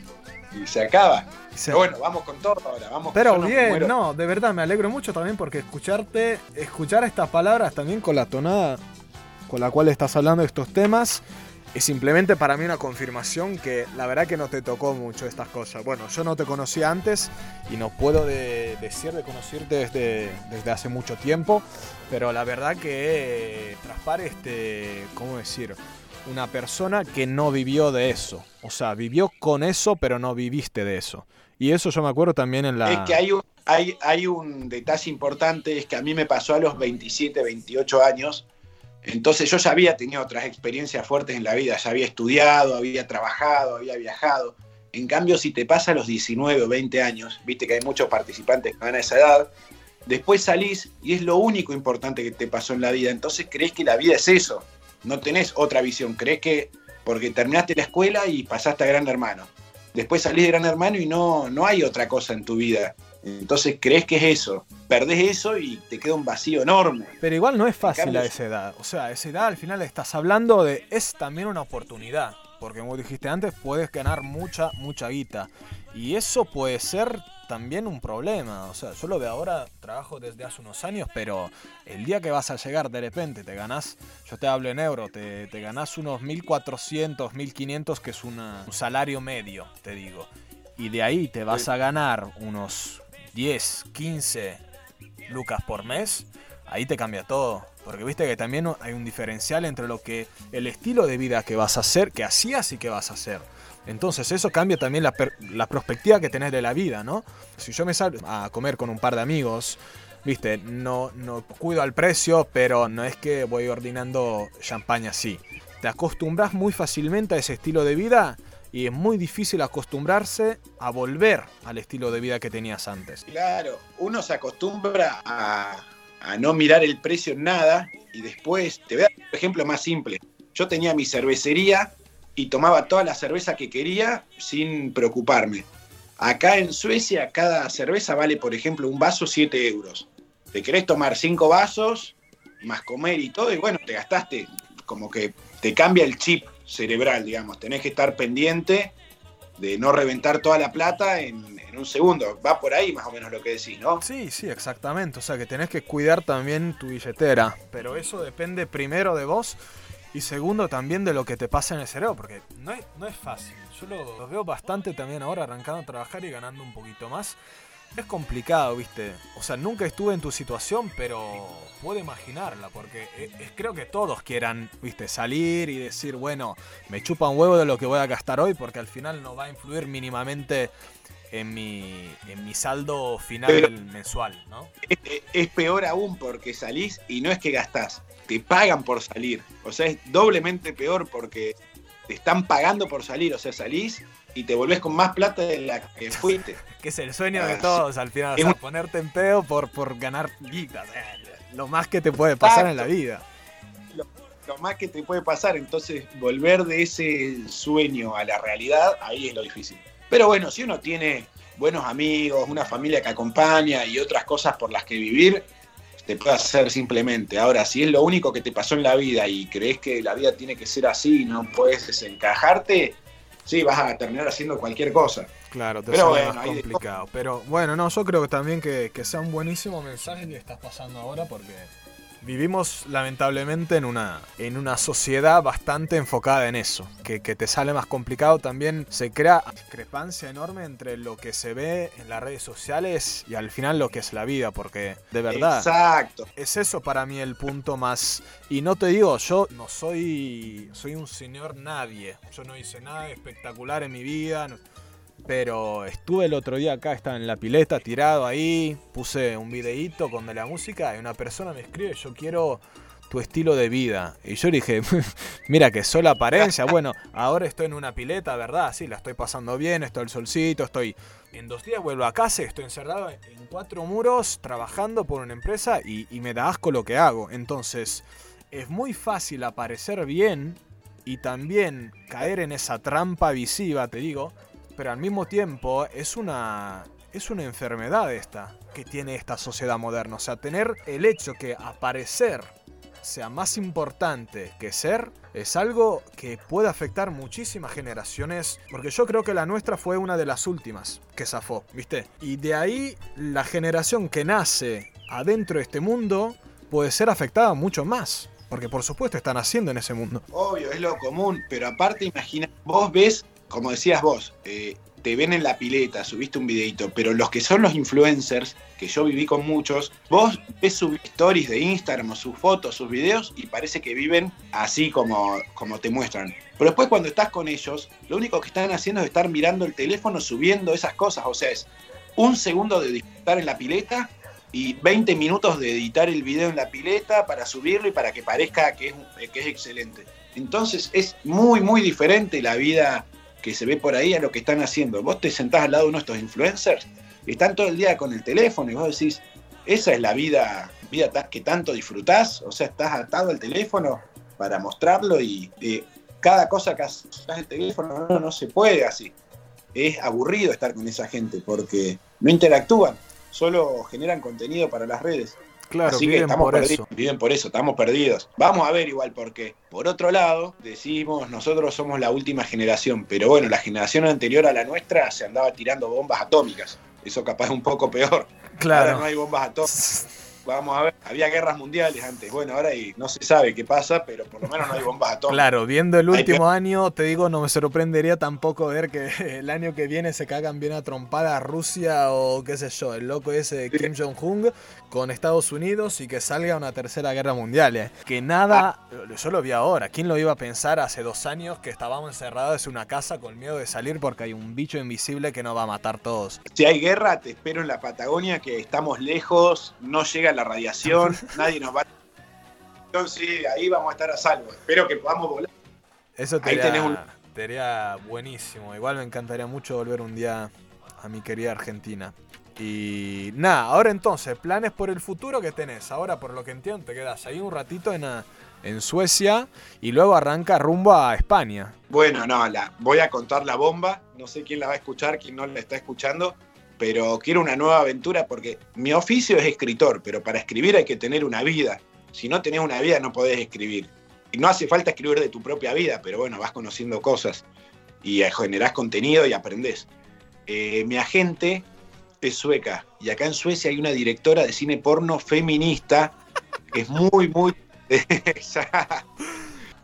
Y se acaba. Pero bueno, vamos con todo ahora, vamos Pero bien, no, de verdad me alegro mucho también porque escucharte, escuchar estas palabras también con la tonada con la cual estás hablando de estos temas, es simplemente para mí una confirmación que la verdad que no te tocó mucho estas cosas. Bueno, yo no te conocía antes y no puedo decir de conocerte desde, desde hace mucho tiempo, pero la verdad que traspare este, ¿cómo decir? Una persona que no vivió de eso. O sea, vivió con eso, pero no viviste de eso. Y eso yo me acuerdo también en la... Es que hay un, hay, hay un detalle importante, es que a mí me pasó a los 27, 28 años, entonces yo ya había tenido otras experiencias fuertes en la vida, ya había estudiado, había trabajado, había viajado. En cambio, si te pasa a los 19 o 20 años, viste que hay muchos participantes que van a esa edad, después salís y es lo único importante que te pasó en la vida. Entonces crees que la vida es eso, no tenés otra visión, crees que porque terminaste la escuela y pasaste a Gran Hermano después salís de gran hermano y no, no hay otra cosa en tu vida. Entonces crees que es eso, perdés eso y te queda un vacío enorme. Pero igual no es fácil a esa edad. O sea, a esa edad al final estás hablando de. Es también una oportunidad. Porque como dijiste antes, puedes ganar mucha, mucha guita. Y eso puede ser también un problema. O sea, yo lo veo ahora, trabajo desde hace unos años, pero el día que vas a llegar de repente, te ganás, yo te hablo en euro, te, te ganás unos 1.400, 1.500, que es un salario medio, te digo. Y de ahí te vas a ganar unos 10, 15 lucas por mes, ahí te cambia todo. Porque viste que también hay un diferencial entre lo que el estilo de vida que vas a hacer, que hacías y que vas a hacer. Entonces eso cambia también la, la perspectiva que tenés de la vida, ¿no? Si yo me salgo a comer con un par de amigos, viste, no, no cuido al precio, pero no es que voy ordenando champaña así. Te acostumbras muy fácilmente a ese estilo de vida y es muy difícil acostumbrarse a volver al estilo de vida que tenías antes. Claro, uno se acostumbra a, a no mirar el precio en nada y después, te voy a dar un ejemplo más simple. Yo tenía mi cervecería y tomaba toda la cerveza que quería sin preocuparme. Acá en Suecia cada cerveza vale, por ejemplo, un vaso 7 euros. Te querés tomar 5 vasos, más comer y todo, y bueno, te gastaste, como que te cambia el chip cerebral, digamos. Tenés que estar pendiente de no reventar toda la plata en, en, un segundo. Va por ahí más o menos lo que decís, ¿no? Sí, sí, exactamente. O sea que tenés que cuidar también tu billetera. Pero eso depende primero de vos y segundo también de lo que te pasa en el cerebro, porque no es, no es fácil. Yo lo, veo bastante también ahora arrancando a trabajar y ganando un poquito más. Es complicado, viste. O sea, nunca estuve en tu situación, pero puedo imaginarla, porque es, creo que todos quieran, viste, salir y decir, bueno, me chupa un huevo de lo que voy a gastar hoy, porque al final no va a influir mínimamente en mi, en mi saldo final mensual, ¿no? Es, es, peor aún porque salís y no es que gastás, te pagan por salir. O sea, es doblemente peor porque te están pagando por salir. O sea, salís y te volvés con más plata de la que fuiste. que es el sueño de todos al final. O sea, ponerte en pedo por, por ganar guita. lo más que te puede pasar en la vida. Lo, lo, más que te puede pasar. Entonces, volver de ese sueño a la realidad, ahí es lo difícil. Pero bueno, si uno tiene buenos amigos, una familia que acompaña y otras cosas por las que vivir, te puede hacer simplemente. Ahora, si es lo único que te pasó en la vida y crees que la vida tiene que ser así y no puedes desencajarte, sí, vas a terminar haciendo cualquier cosa. Claro, te Pero bueno, más complicado. Pero bueno, no, yo creo que también que, que sea un buenísimo mensaje que estás pasando ahora porque Vivimos lamentablemente en una, en una sociedad bastante enfocada en eso, que, que, te sale más complicado. También se crea discrepancia enorme entre lo que se ve en las redes sociales y al final lo que es la vida, porque de verdad Exacto. es eso para mí el punto más... Y no te digo, yo no soy, soy un señor nadie, yo no hice nada espectacular en mi vida. No, pero estuve el otro día acá, estaba en la pileta, tirado ahí, puse un videíto con de la música y una persona me escribe, yo quiero tu estilo de vida. Y yo dije, mira que sola apariencia, bueno, ahora estoy en una pileta, ¿verdad? Sí, la estoy pasando bien, estoy al solcito, estoy... En dos días vuelvo a casa, estoy encerrado en cuatro muros, trabajando por una empresa y, y me da asco lo que hago. Entonces, es muy fácil aparecer bien y también caer en esa trampa visiva, te digo, pero al mismo tiempo es una, es una enfermedad esta que tiene esta sociedad moderna. O sea, tener el hecho que aparecer sea más importante que ser es algo que puede afectar muchísimas generaciones, porque yo creo que la nuestra fue una de las últimas que zafó, ¿viste? Y de ahí la generación que nace adentro de este mundo puede ser afectada mucho más. Porque por supuesto están haciendo en ese mundo. Obvio, es lo común, pero aparte imagina, vos ves como decías vos, eh, te ven en la pileta, subiste un videito, pero los que son los influencers, que yo viví con muchos, vos ves sus stories de Instagram, sus fotos, sus videos y parece que viven así como, como te muestran. Pero después cuando estás con ellos, lo único que están haciendo es estar mirando el teléfono, subiendo esas cosas. O sea, es un segundo de disfrutar en la pileta y 20 minutos de editar el video en la pileta para subirlo y para que parezca que es, que es excelente. Entonces es muy, muy diferente la vida que se ve por ahí a lo que están haciendo. Vos te sentás al lado de uno de estos influencers están todo el día con el teléfono y vos decís, esa es la vida, vida que tanto disfrutás, o sea, estás atado al teléfono para mostrarlo y eh, cada cosa que haces el teléfono no, no se puede así. Es aburrido estar con esa gente porque no interactúan, solo generan contenido para las redes. Claro, Así que estamos por perdidos, eso. viven por eso, estamos perdidos. Vamos a ver igual por qué. Por otro lado, decimos, nosotros somos la última generación, pero bueno, la generación anterior a la nuestra se andaba tirando bombas atómicas. Eso capaz es un poco peor. Claro. Ahora no hay bombas atómicas. Vamos a ver, había guerras mundiales antes. Bueno, ahora y no se sabe qué pasa, pero por lo menos no hay bombas atómicas. Claro, viendo el Hay último año, te digo, no me sorprendería tampoco ver que el año que viene se cagan bien a trompada Rusia o qué sé yo, el loco ese de Kim Jong-un con Estados Unidos y que salga una tercera guerra mundial. eh. Que nada, yo lo vi ahora. ¿Quién lo iba a pensar hace dos años que estábamos encerrados en una casa con miedo de salir porque hay un bicho invisible que nos va a matar todos? Si hay guerra, te espero en la Patagonia, que estamos lejos, no llega la radiación, nadie nos va a... Entonces, ahí vamos a estar a salvo. Espero que podamos volar. Eso te Ahí tenés un- te buenísimo. Igual me encantaría mucho volver un día a mi querida Argentina. Y nada, ahora entonces, planes por el futuro que tenés. Ahora, por lo que entiendo, te quedas ahí un ratito en, ah, en Suecia y luego arranca rumbo a España. Bueno, no, la, voy a contar la bomba. No sé quién la va a escuchar, quién no la está escuchando, pero quiero una nueva aventura porque mi oficio es escritor, pero para escribir hay que tener una vida. Si no tenés una vida no podés escribir. Y no hace falta escribir de tu propia vida, pero bueno, vas conociendo cosas y generás contenido y aprendés. Eh, mi agente es sueca y acá en Suecia hay una directora de cine porno feminista que es muy, muy...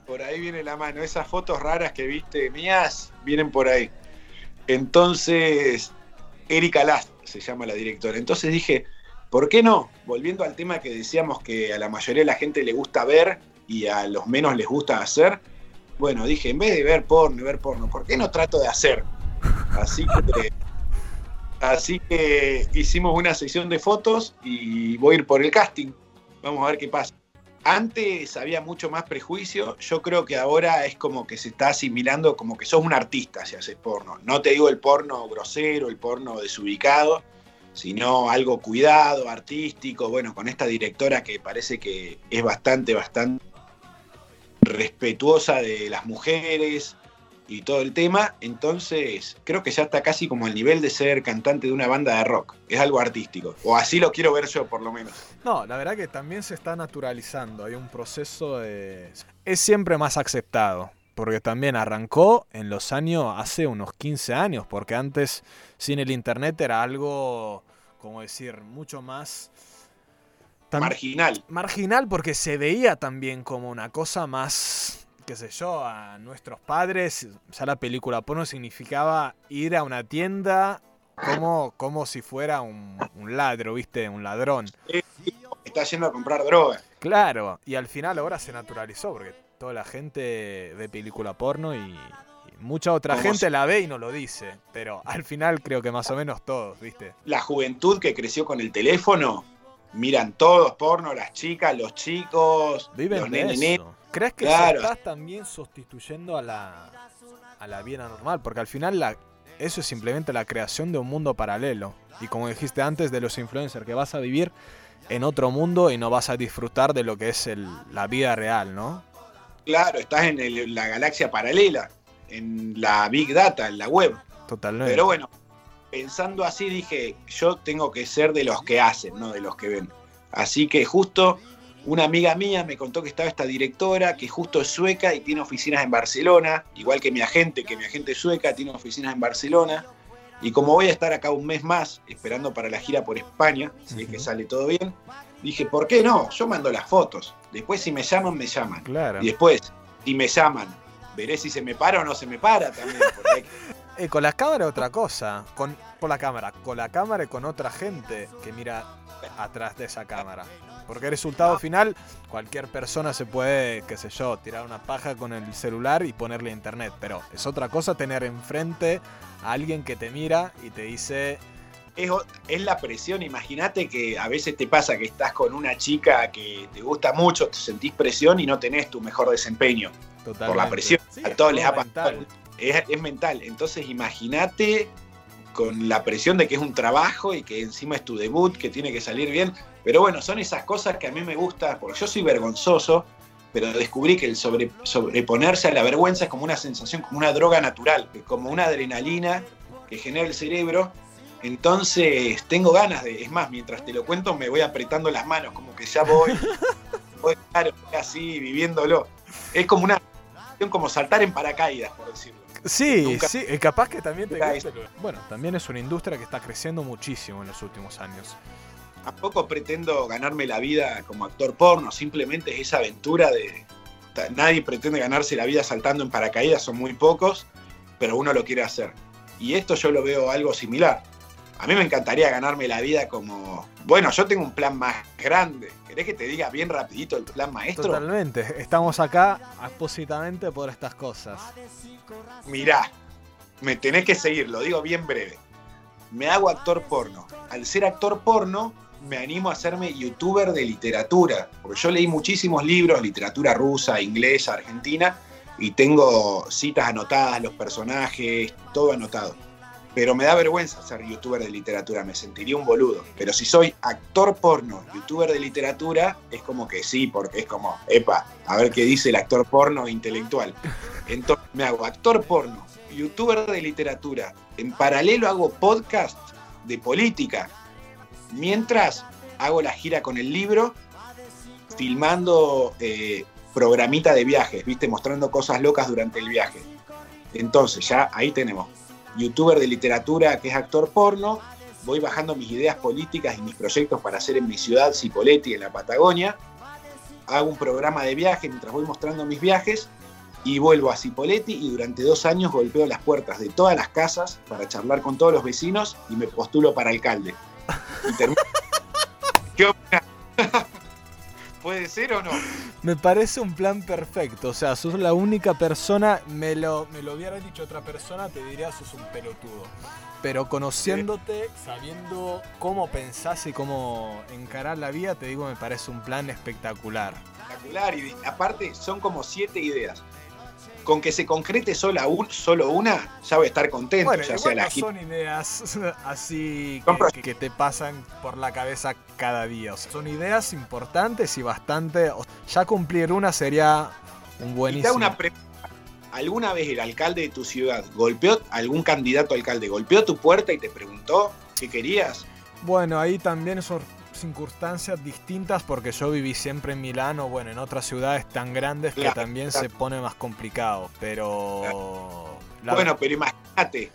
Por ahí viene la mano. Esas fotos raras que viste mías vienen por ahí. Entonces, Erika Last se llama la directora. Entonces dije, ¿por qué no? Volviendo al tema que decíamos que a la mayoría de la gente le gusta ver y a los menos les gusta hacer. Bueno, dije, en vez de ver porno ver porno, ¿por qué no trato de hacer? Así que, así que hicimos una sesión de fotos y voy a ir por el casting. Vamos a ver qué pasa. Antes había mucho más prejuicio, yo creo que ahora es como que se está asimilando como que sos un artista si haces porno. No te digo el porno grosero, el porno desubicado, sino algo cuidado, artístico, bueno, con esta directora que parece que es bastante, bastante respetuosa de las mujeres y todo el tema, entonces creo que ya está casi como al nivel de ser cantante de una banda de rock, es algo artístico, o así lo quiero ver yo por lo menos. No, la verdad que también se está naturalizando. Hay un proceso de... Es siempre más aceptado. Porque también arrancó en los años, hace unos 15 años, porque antes sin el internet era algo, como decir, mucho más... Marginal. marginal porque se veía también como una cosa más, qué sé yo, a nuestros padres, ya la película porno significaba ir a una tienda como, como si fuera un, un ladro, ¿viste? Un ladrón. Está yendo a comprar droga. Claro, y al final ahora se naturalizó porque toda la gente ve película porno y, mucha otra Como gente si- la ve y no lo dice, pero al final creo que más o menos todos, ¿viste? La juventud que creció con el teléfono, miran todos porno, las chicas, los chicos, Viven los nenes. ¿Crees que Claro. se está también sustituyendo a la, a la vida normal? Porque al final la, eso es simplemente la creación de un mundo paralelo. Y como dijiste antes de los influencers, que vas a vivir en otro mundo y no vas a disfrutar de lo que es el- la vida real, ¿no? Claro, estás en el- la galaxia paralela, en la Big Data, en la web. Totalmente. Pero bueno, pensando así dije, yo tengo que ser de los que hacen, no de los que ven. Así que justo una amiga mía me contó que estaba esta directora, que justo es sueca y tiene oficinas en Barcelona, igual que mi agente, que mi agente es sueca, tiene oficinas en Barcelona. Y como voy a estar acá un mes más, esperando para la gira por España, si es que sale todo bien, dije, ¿por qué no? Yo mando las fotos. Después si me llaman, me llaman. Claro. Y después, si me llaman, veré si se me para o no se me para también. porque hay que- Eh, con la cámara otra cosa. Con, por la cámara. Con la cámara y con otra gente que mira atrás de esa cámara. Porque el resultado final, cualquier persona se puede, qué sé yo, tirar una paja con el celular y ponerle a internet. Pero es otra cosa tener enfrente a alguien que te mira y te dice, es, es la presión. Imagínate que a veces te pasa que estás con una chica que te gusta mucho, te sentís presión y no tenés tu mejor desempeño. totalmente. Por la presión. Sí, a todos les ha pasado. Es, es mental. Entonces imagínate con la presión de que es un trabajo y que encima es tu debut, que tiene que salir bien. Pero bueno, son esas cosas que a mí me gusta, porque yo soy vergonzoso, pero descubrí que el sobre- sobreponerse a la vergüenza es como una sensación, como una droga natural, como una adrenalina que genera el cerebro. Entonces tengo ganas de, es más, mientras te lo cuento me voy apretando las manos, como que ya voy, voy claro, así viviéndolo. Es como una como saltar en paracaídas, por decirlo. Sí, sí, capaz que también te Bueno, también es una industria que está creciendo muchísimo en los últimos años. Tampoco pretendo ganarme la vida como actor porno, simplemente es esa aventura de. Nadie pretende ganarse la vida saltando en paracaídas, son muy pocos, pero uno lo quiere hacer. Y esto yo lo veo algo similar. A mí me encantaría ganarme la vida como, bueno, yo tengo un plan más grande. ¿Querés que te diga bien rapidito el plan maestro? Totalmente. Estamos acá expósitamente por estas cosas. Mirá, me tenés que seguir, lo digo bien breve. Me hago actor porno. Al ser actor porno, me animo a hacerme youtuber de literatura. Porque yo leí muchísimos libros, literatura rusa, inglesa, argentina, y tengo citas anotadas, los personajes, todo anotado pero me da vergüenza ser youtuber de literatura, me sentiría un boludo. Pero si soy actor porno, youtuber de literatura, es como que sí, porque es como, epa, a ver qué dice el actor porno intelectual. Entonces me hago actor porno, youtuber de literatura, en paralelo hago podcast de política, mientras hago la gira con el libro, filmando eh, programita de viajes, viste, mostrando cosas locas durante el viaje. Entonces ya ahí tenemos youtuber de literatura que es actor porno, voy bajando mis ideas políticas y mis proyectos para hacer en mi ciudad, Cipolletti, en la Patagonia. Hago un programa de viaje mientras voy mostrando mis viajes y vuelvo a Cipolletti y durante dos años golpeo las puertas de todas las casas para charlar con todos los vecinos y me postulo para alcalde. ¿Qué opinas? ¿Puede ser o no? Me parece un plan perfecto. O sea, sos la única persona. Me lo, me lo hubiera dicho otra persona, te diría sos un pelotudo. Pero conociéndote, sabiendo cómo pensás y cómo encarar la vida, te digo, me parece un plan espectacular. Espectacular. Y aparte, son como siete ideas con que se concrete sola solo una, ya voy a estar contento. Bueno, ya sea no son ideas así que, te pasan por la cabeza cada día. son ideas importantes y bastante. Ya cumplir una sería un buenísimo. una ¿Alguna vez el alcalde de tu ciudad golpeó, algún candidato alcalde, golpeó tu puerta y te preguntó qué querías? Bueno, ahí también son circunstancias distintas porque yo viví siempre en Milán o bueno, en otras ciudades tan grandes que también se pone más complicado, pero... Bueno, pero imagínate.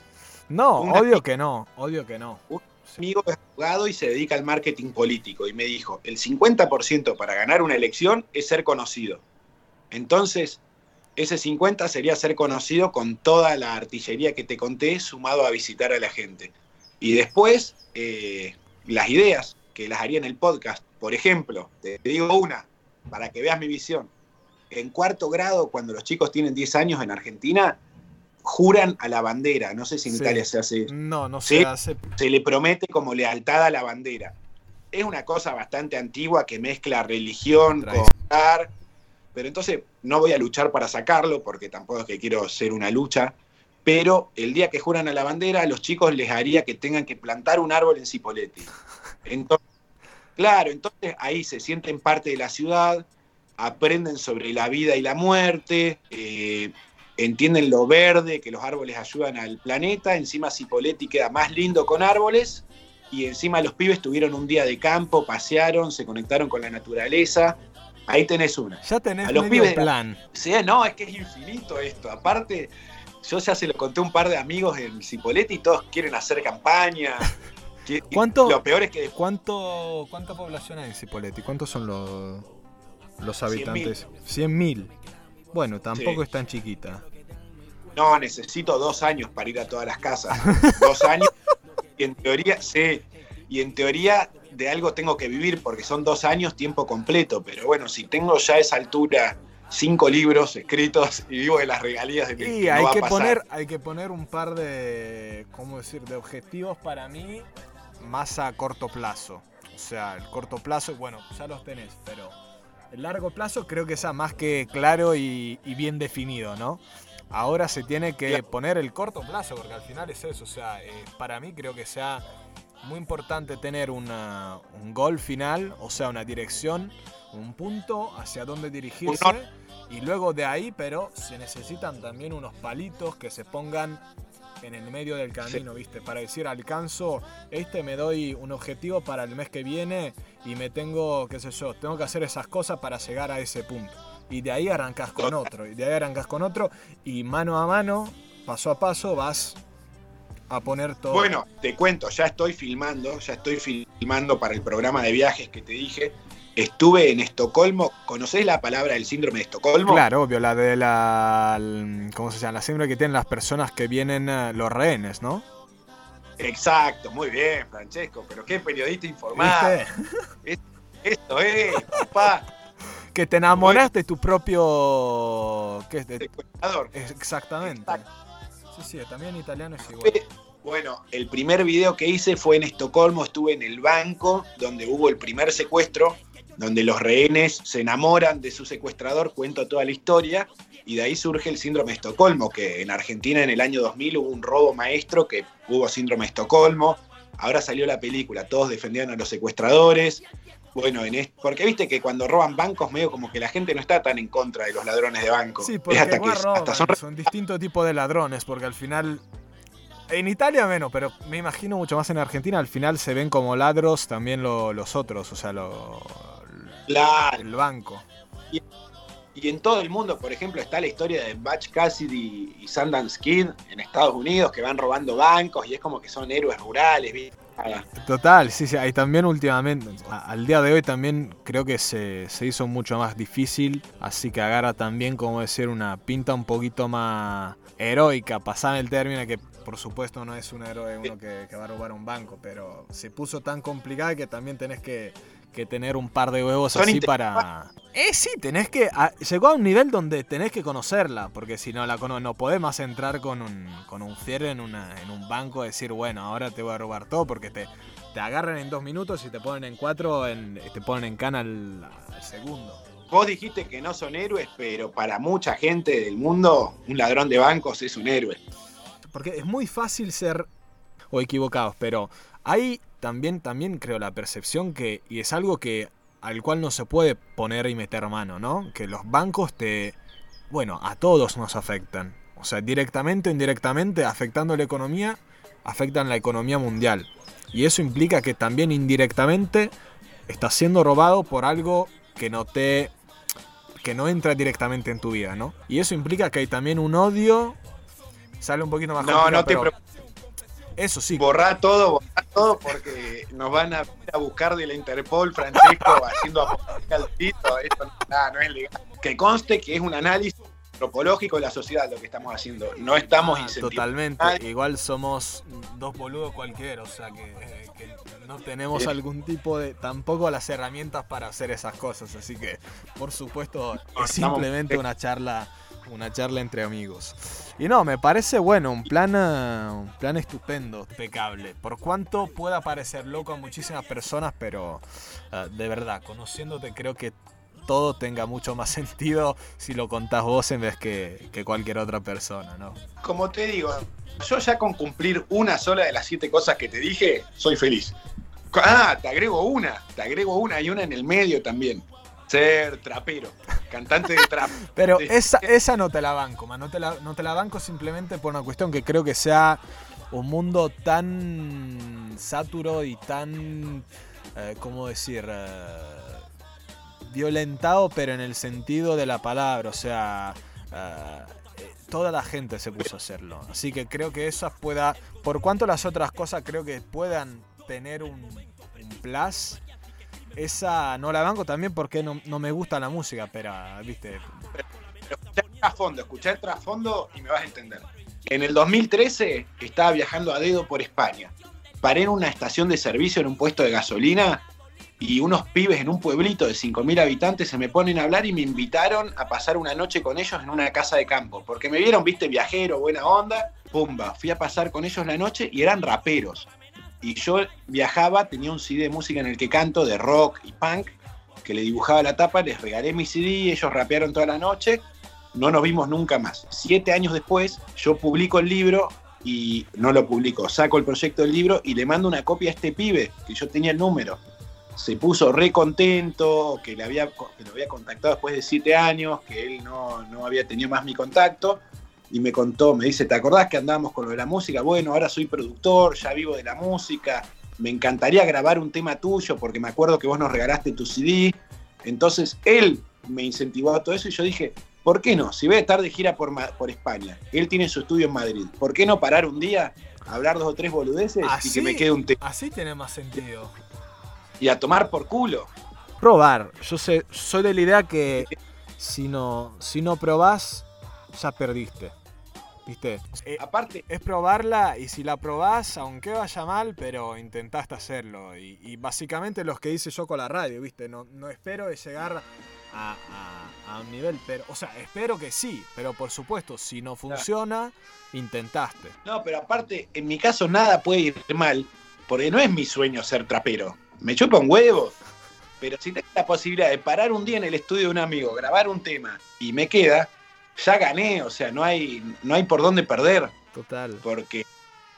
No, odio que no, odio que no. Un amigo es abogado y se dedica al marketing político y me dijo, el 50% para ganar una elección es ser conocido. Entonces, ese 50 sería ser conocido con toda la artillería que te conté, sumado a visitar a la gente. Y después, eh, las ideas que las haría en el podcast. Por ejemplo, te digo una, para que veas mi visión. En cuarto grado, cuando los chicos tienen 10 años en Argentina, juran a la bandera. No sé si en Italia se hace No, no se hace. Se le promete como lealtad a la bandera. Es una cosa bastante antigua que mezcla religión con arte, pero entonces no voy a luchar para sacarlo, porque tampoco es que quiero ser una lucha, pero el día que juran a la bandera, a los chicos les haría que tengan que plantar un árbol en Cipolletti. Entonces, claro, entonces ahí se sienten parte de la ciudad, aprenden sobre la vida y la muerte, eh, entienden lo verde, que los árboles ayudan al planeta, encima Cipoletti queda más lindo con árboles, y encima los pibes tuvieron un día de campo, pasearon, se conectaron con la naturaleza. Ahí tenés una. Ya tenés a los pibes, plan. Sí, no, es que es infinito esto. Aparte, yo ya se lo conté a un par de amigos en Cipoletti y todos quieren hacer campaña. ¿Cuánto, lo peor es que. ¿cuánto, ¿Cuánta población hay en Cipolletti? ¿Cuántos son los, los habitantes? 100.000. Bueno, tampoco es tan chiquita. No, necesito dos años para ir a todas las casas. dos años. Y en teoría, sí. Y en teoría de algo tengo que vivir porque son dos años tiempo completo. Pero bueno, si tengo ya esa altura cinco libros escritos y vivo de las regalías de mi Y hay que poner, hay que poner un par de, ¿cómo decir?, de objetivos para mí más a corto plazo. O sea, el corto plazo, bueno, ya los tenés, pero el largo plazo creo que sea más que claro y, bien definido, ¿no? Ahora se tiene que poner el corto plazo, porque al final es eso. O sea, eh, para mí creo que sea muy importante tener un gol final, o sea, una dirección, un punto hacia dónde dirigirse. Y luego de ahí, pero se necesitan también unos palitos que se pongan en el medio del camino, ¿viste? Para decir, alcanzo, este me doy un objetivo para el mes que viene y me tengo, qué sé yo, tengo que hacer esas cosas para llegar a ese punto. Y de ahí arrancas con otro, y de ahí arrancas con otro, y mano a mano paso a paso vas a poner todo. Bueno, te cuento, ya estoy filmando, ya estoy filmando para el programa de viajes que te dije. Estuve en Estocolmo. ¿Conocés la palabra del síndrome de Estocolmo? Claro, obvio, la de la. ¿Cómo se llama? La síndrome que tienen las personas que vienen, eh, los rehenes, ¿no? Exacto, muy bien, Francesco, pero qué periodista informado. Esto es, papá. Que te enamoras de tu propio. ¿Qué es? De... Secuestrador. Exactamente. Sí, sí, también italiano es igual. Bueno, el primer video que hice fue en Estocolmo, estuve en el banco donde hubo el primer secuestro, donde los rehenes se enamoran de su secuestrador, cuento toda la historia, y de ahí surge el síndrome de Estocolmo, que en Argentina en el año 2000 hubo un robo maestro que hubo síndrome de Estocolmo, ahora salió la película, todos defendían a los secuestradores, bueno, en porque viste que cuando roban bancos, medio como que la gente no está tan en contra de los ladrones de bancos. Sí, porque hasta son... son distintos tipos de ladrones, porque al final. En Italia menos, pero me imagino mucho más en Argentina, al final se ven como ladros también los otros, o sea, lo, el banco. Y, y, en todo el mundo, por ejemplo, está la historia de Batch Cassidy y Sundance Kid en Estados Unidos, que van robando bancos y es como que son héroes rurales, ¿viste? Total, sí, sí, ahí también últimamente, al día de hoy también creo que se, hizo mucho más difícil, así que agarra también como decir una pinta un poquito más heroica, pasar el término que por supuesto no es un héroe uno que, que va a robar un banco, pero se puso tan complicada que también tenés que que tener un par de huevos así para... Eh, sí, tenés que... llegó a un nivel donde tenés que conocerla, porque si no la cono no podemos entrar con un, con un cierre en, una, en un banco y decir, bueno, ahora te voy a robar todo, porque te, te agarran en dos minutos y te ponen en cuatro, en, te ponen en cana al, segundo. Vos dijiste que no son héroes, pero para mucha gente del mundo, un ladrón de bancos es un héroe. Porque es muy fácil ser o equivocados, pero hay también, también creo la percepción que, y es algo que al cual no se puede poner y meter mano, ¿no? Que los bancos te, bueno, a todos nos afectan. O sea, directamente o indirectamente, afectando la economía, afectan la economía mundial. Y eso implica que también indirectamente estás siendo robado por algo que no te que no entra directamente en tu vida, ¿no? Y eso implica que hay también un odio sale un poquito más No, no te eso sí. Borrar todo, borrar todo, porque nos van a, a buscar de la Interpol, Francesco, haciendo al Esto no, no es legal. Que conste que es un análisis antropológico de la sociedad lo que estamos haciendo. No estamos ah, Totalmente. Igual somos dos boludos cualquiera, o sea que, no tenemos algún tipo de. tampoco las herramientas para hacer esas cosas. Así que, por supuesto, es simplemente una charla una charla entre amigos. Y no, me parece bueno, un plan, eh, un plan estupendo, impecable. Por cuanto pueda parecer loco a muchísimas personas, pero eh, de verdad, conociéndote creo que todo tenga mucho más sentido si lo contás vos en vez que, que cualquier otra persona, ¿no? Como te digo, yo ya con cumplir una sola de las siete cosas que te dije, soy feliz. Ah, te agrego una, te agrego una y una en el medio también ser trapero, cantante de trap. Pero esa, esa no te la banco, man. No te la, no te la banco simplemente por una cuestión que creo que sea un mundo tan saturo y tan, eh, ¿cómo decir? Eh, violentado, pero en el sentido de la palabra. O sea, eh, toda la gente se puso a hacerlo. Así que creo que esas pueda, por cuanto las otras cosas creo que puedan tener un, un plus esa no la banco también porque no, me gusta la música, pero, viste. Pero, escuchá el trasfondo, el trasfondo y me vas a entender. En el 2013 estaba viajando a dedo por España. Paré en una estación de servicio en un puesto de gasolina y unos pibes en un pueblito de 5.000 habitantes se me ponen a hablar y me invitaron a pasar una noche con ellos en una casa de campo. Porque me vieron, viste, viajero, buena onda. Pumba, fui a pasar con ellos la noche y eran raperos y yo viajaba, tenía un CD de música en el que canto, de rock y punk, que le dibujaba la tapa, les regalé mi CD, ellos rapearon toda la noche, no nos vimos nunca más. Siete años después, yo publico el libro y no lo publico, saco el proyecto del libro y le mando una copia a este pibe, que yo tenía el número. Se puso re contento, que, le había, lo había contactado después de siete años, que él no, no había tenido más mi contacto y me contó, me dice, ¿te acordás que andábamos con lo de la música? Bueno, ahora soy productor, ya vivo de la música, me encantaría grabar un tema tuyo porque me acuerdo que vos nos regalaste tu CD. Entonces él me incentivó a todo eso y yo dije, ¿por qué no? Si voy a estar de gira por, por España, él tiene su estudio en Madrid, ¿por qué no parar un día, hablar dos o tres boludeces y que me quede un té? Así tiene más sentido. Y a tomar por culo. Probar. Yo sé, soy de la idea que si no, si no probás, ya perdiste. ¿Viste? Eh, Aparte, es probarla y si la probás, aunque vaya mal, pero intentaste hacerlo. Y, básicamente lo que hice yo con la radio, ¿viste? No, no espero de llegar a, un nivel, pero, o sea, espero que sí, pero por supuesto, si no funciona, intentaste. No, pero aparte, en mi caso nada puede ir mal, porque no es mi sueño ser trapero. Me chupa un huevo. Pero si tengo la posibilidad de parar un día en el estudio de un amigo, grabar un tema y me queda, ya gané, o sea, no hay, no hay por dónde perder. Total. Porque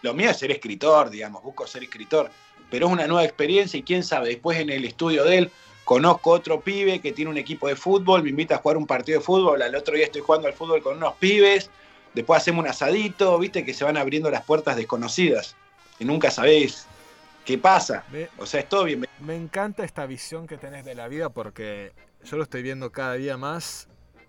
lo mío es ser escritor, digamos, busco ser escritor, pero es una nueva experiencia y quién sabe, después en el estudio de él conozco otro pibe que tiene un equipo de fútbol, me invita a jugar un partido de fútbol, al otro día estoy jugando al fútbol con unos pibes, después hacemos un asadito, viste que se van abriendo las puertas desconocidas, y nunca sabés qué pasa. o sea, es todo bien. Me encanta esta visión que tenés de la vida porque yo lo estoy viendo cada día más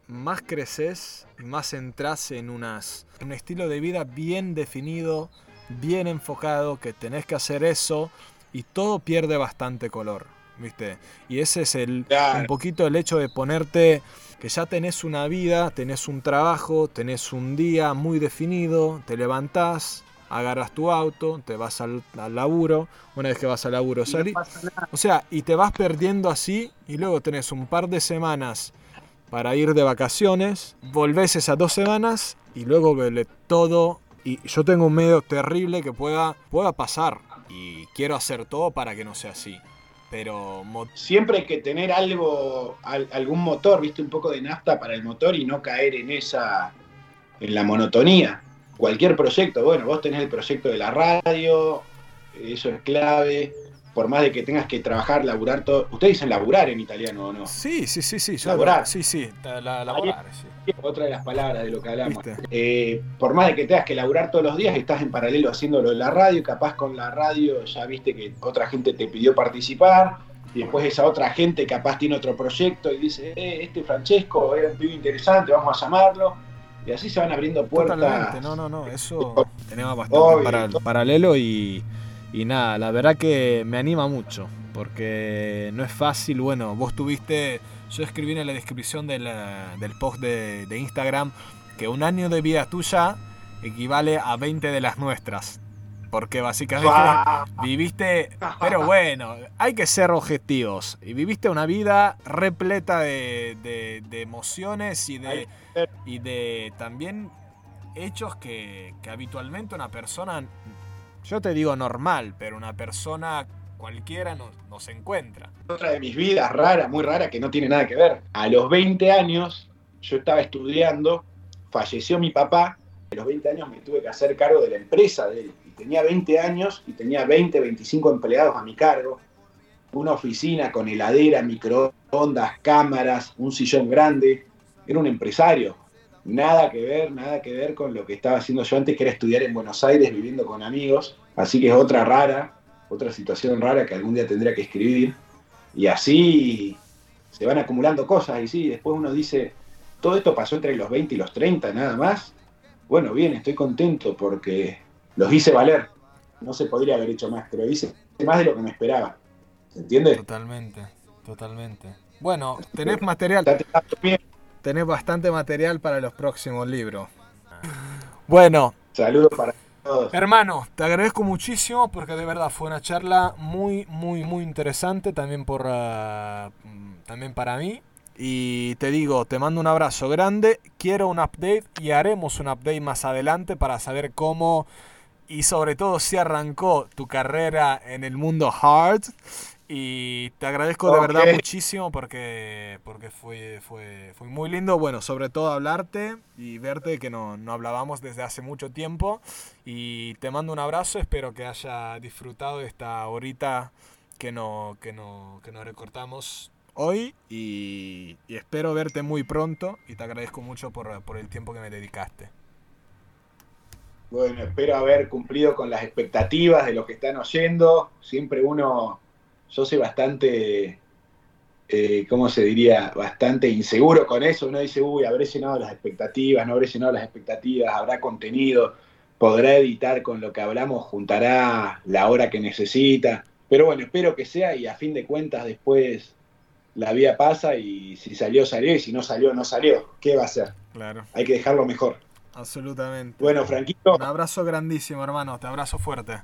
más creces y más entras en unas, un estilo de vida bien definido, bien enfocado, que tenés que hacer eso y todo pierde bastante color, ¿viste? Y ese es el, un poquito el hecho de ponerte que ya tenés una vida, tenés un trabajo, tenés un día muy definido, te levantás, agarras tu auto, te vas al, laburo, una vez que vas al laburo salís. o sea, y te vas perdiendo así y luego tenés un par de semanas para ir de vacaciones, volvés esas dos semanas y luego vuelve todo. Y yo tengo un medio terrible que pueda, pueda pasar. Y quiero hacer todo para que no sea así. Pero siempre hay que tener algo, algún motor, viste, un poco de nafta para el motor y no caer en esa, en la monotonía. Cualquier proyecto, bueno, vos tenés el proyecto de la radio, eso es clave por más de que tengas que trabajar, laburar todo. Ustedes dicen laburar en italiano o no? Sí, sí, sí, sí. laburar. Sí, sí, laburar, sí. Otra de las palabras de lo que hablamos. Eh, por más de que tengas que laburar todos los días, estás en paralelo haciéndolo en la radio, capaz con la radio ya viste que otra gente te pidió participar, y después esa otra gente capaz tiene otro proyecto y dice, eh, este Francesco era un pibe interesante, vamos a llamarlo. Y así se van abriendo puertas. Totalmente, no, no, no, eso tenemos bastante paralelo y y nada, la verdad que me anima mucho, porque no es fácil, bueno, vos tuviste, yo escribí en la descripción del, del post de, Instagram que un año de vida tuya equivale a 20 de las nuestras. Porque básicamente viviste, pero bueno, hay que ser objetivos. Y viviste una vida repleta de, de, emociones y de, y de también hechos que, que habitualmente una persona yo te digo normal, pero una persona cualquiera no, se encuentra. Otra de mis vidas rara, muy rara, que no tiene nada que ver. A los 20 años yo estaba estudiando, falleció mi papá, a los 20 años me tuve que hacer cargo de la empresa de él. Y tenía 20 años y tenía 20, 25 empleados a mi cargo. Una oficina con heladera, microondas, cámaras, un sillón grande. Era un empresario nada que ver, nada que ver con lo que estaba haciendo yo antes, que era estudiar en Buenos Aires viviendo con amigos. Así que es otra rara, otra situación rara que algún día tendría que escribir. Y así se van acumulando cosas. Y sí, después uno dice, todo esto pasó entre los 20 y los 30 nada más. Bueno, bien, estoy contento porque los hice valer. No se podría haber hecho más, pero hice más de lo que me esperaba. ¿Se entiende? Totalmente, totalmente. Bueno, tenés material tenés bastante material para los próximos libros. Bueno. Saludos para todos. Hermano, te agradezco muchísimo porque de verdad fue una charla muy, muy, muy interesante también, por, ah, también para mí. Y te digo, te mando un abrazo grande. Quiero un update y haremos un update más adelante para saber cómo y sobre todo si arrancó tu carrera en el mundo hard y te agradezco de verdad muchísimo porque, porque fue, fue, fue muy lindo, bueno, sobre todo hablarte y verte que no, no hablábamos desde hace mucho tiempo. Y te mando un abrazo, espero que haya disfrutado esta horita que, no, que, no, que nos recortamos hoy y, espero verte muy pronto y te agradezco mucho por, por el tiempo que me dedicaste. Bueno, espero haber cumplido con las expectativas de los que están oyendo. Siempre uno yo soy bastante eh, ¿cómo se diría? Bastante inseguro con eso. Uno dice, uy, habré llenado las expectativas, no habré llenado las expectativas, habrá contenido, podrá editar con lo que hablamos, juntará la hora que necesita. Pero bueno, espero que sea y a fin de cuentas después la vida pasa y si salió, salió y si no salió, no salió. ¿Qué va a hacer? Claro. Hay que dejarlo mejor. Absolutamente. Bueno, Franquito. Un abrazo grandísimo, hermano. Te abrazo fuerte.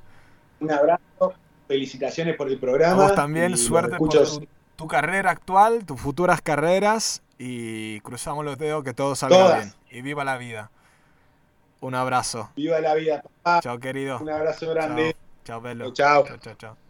Un abrazo. Felicitaciones por el programa. vos también, suerte por tu, carrera actual, tus futuras carreras y cruzamos los dedos que todo salga bien. Y viva la vida. Un abrazo. Viva la vida, papá. Chao, querido. Un abrazo grande. Chao, Chao, Chao. Chao, chao, chao.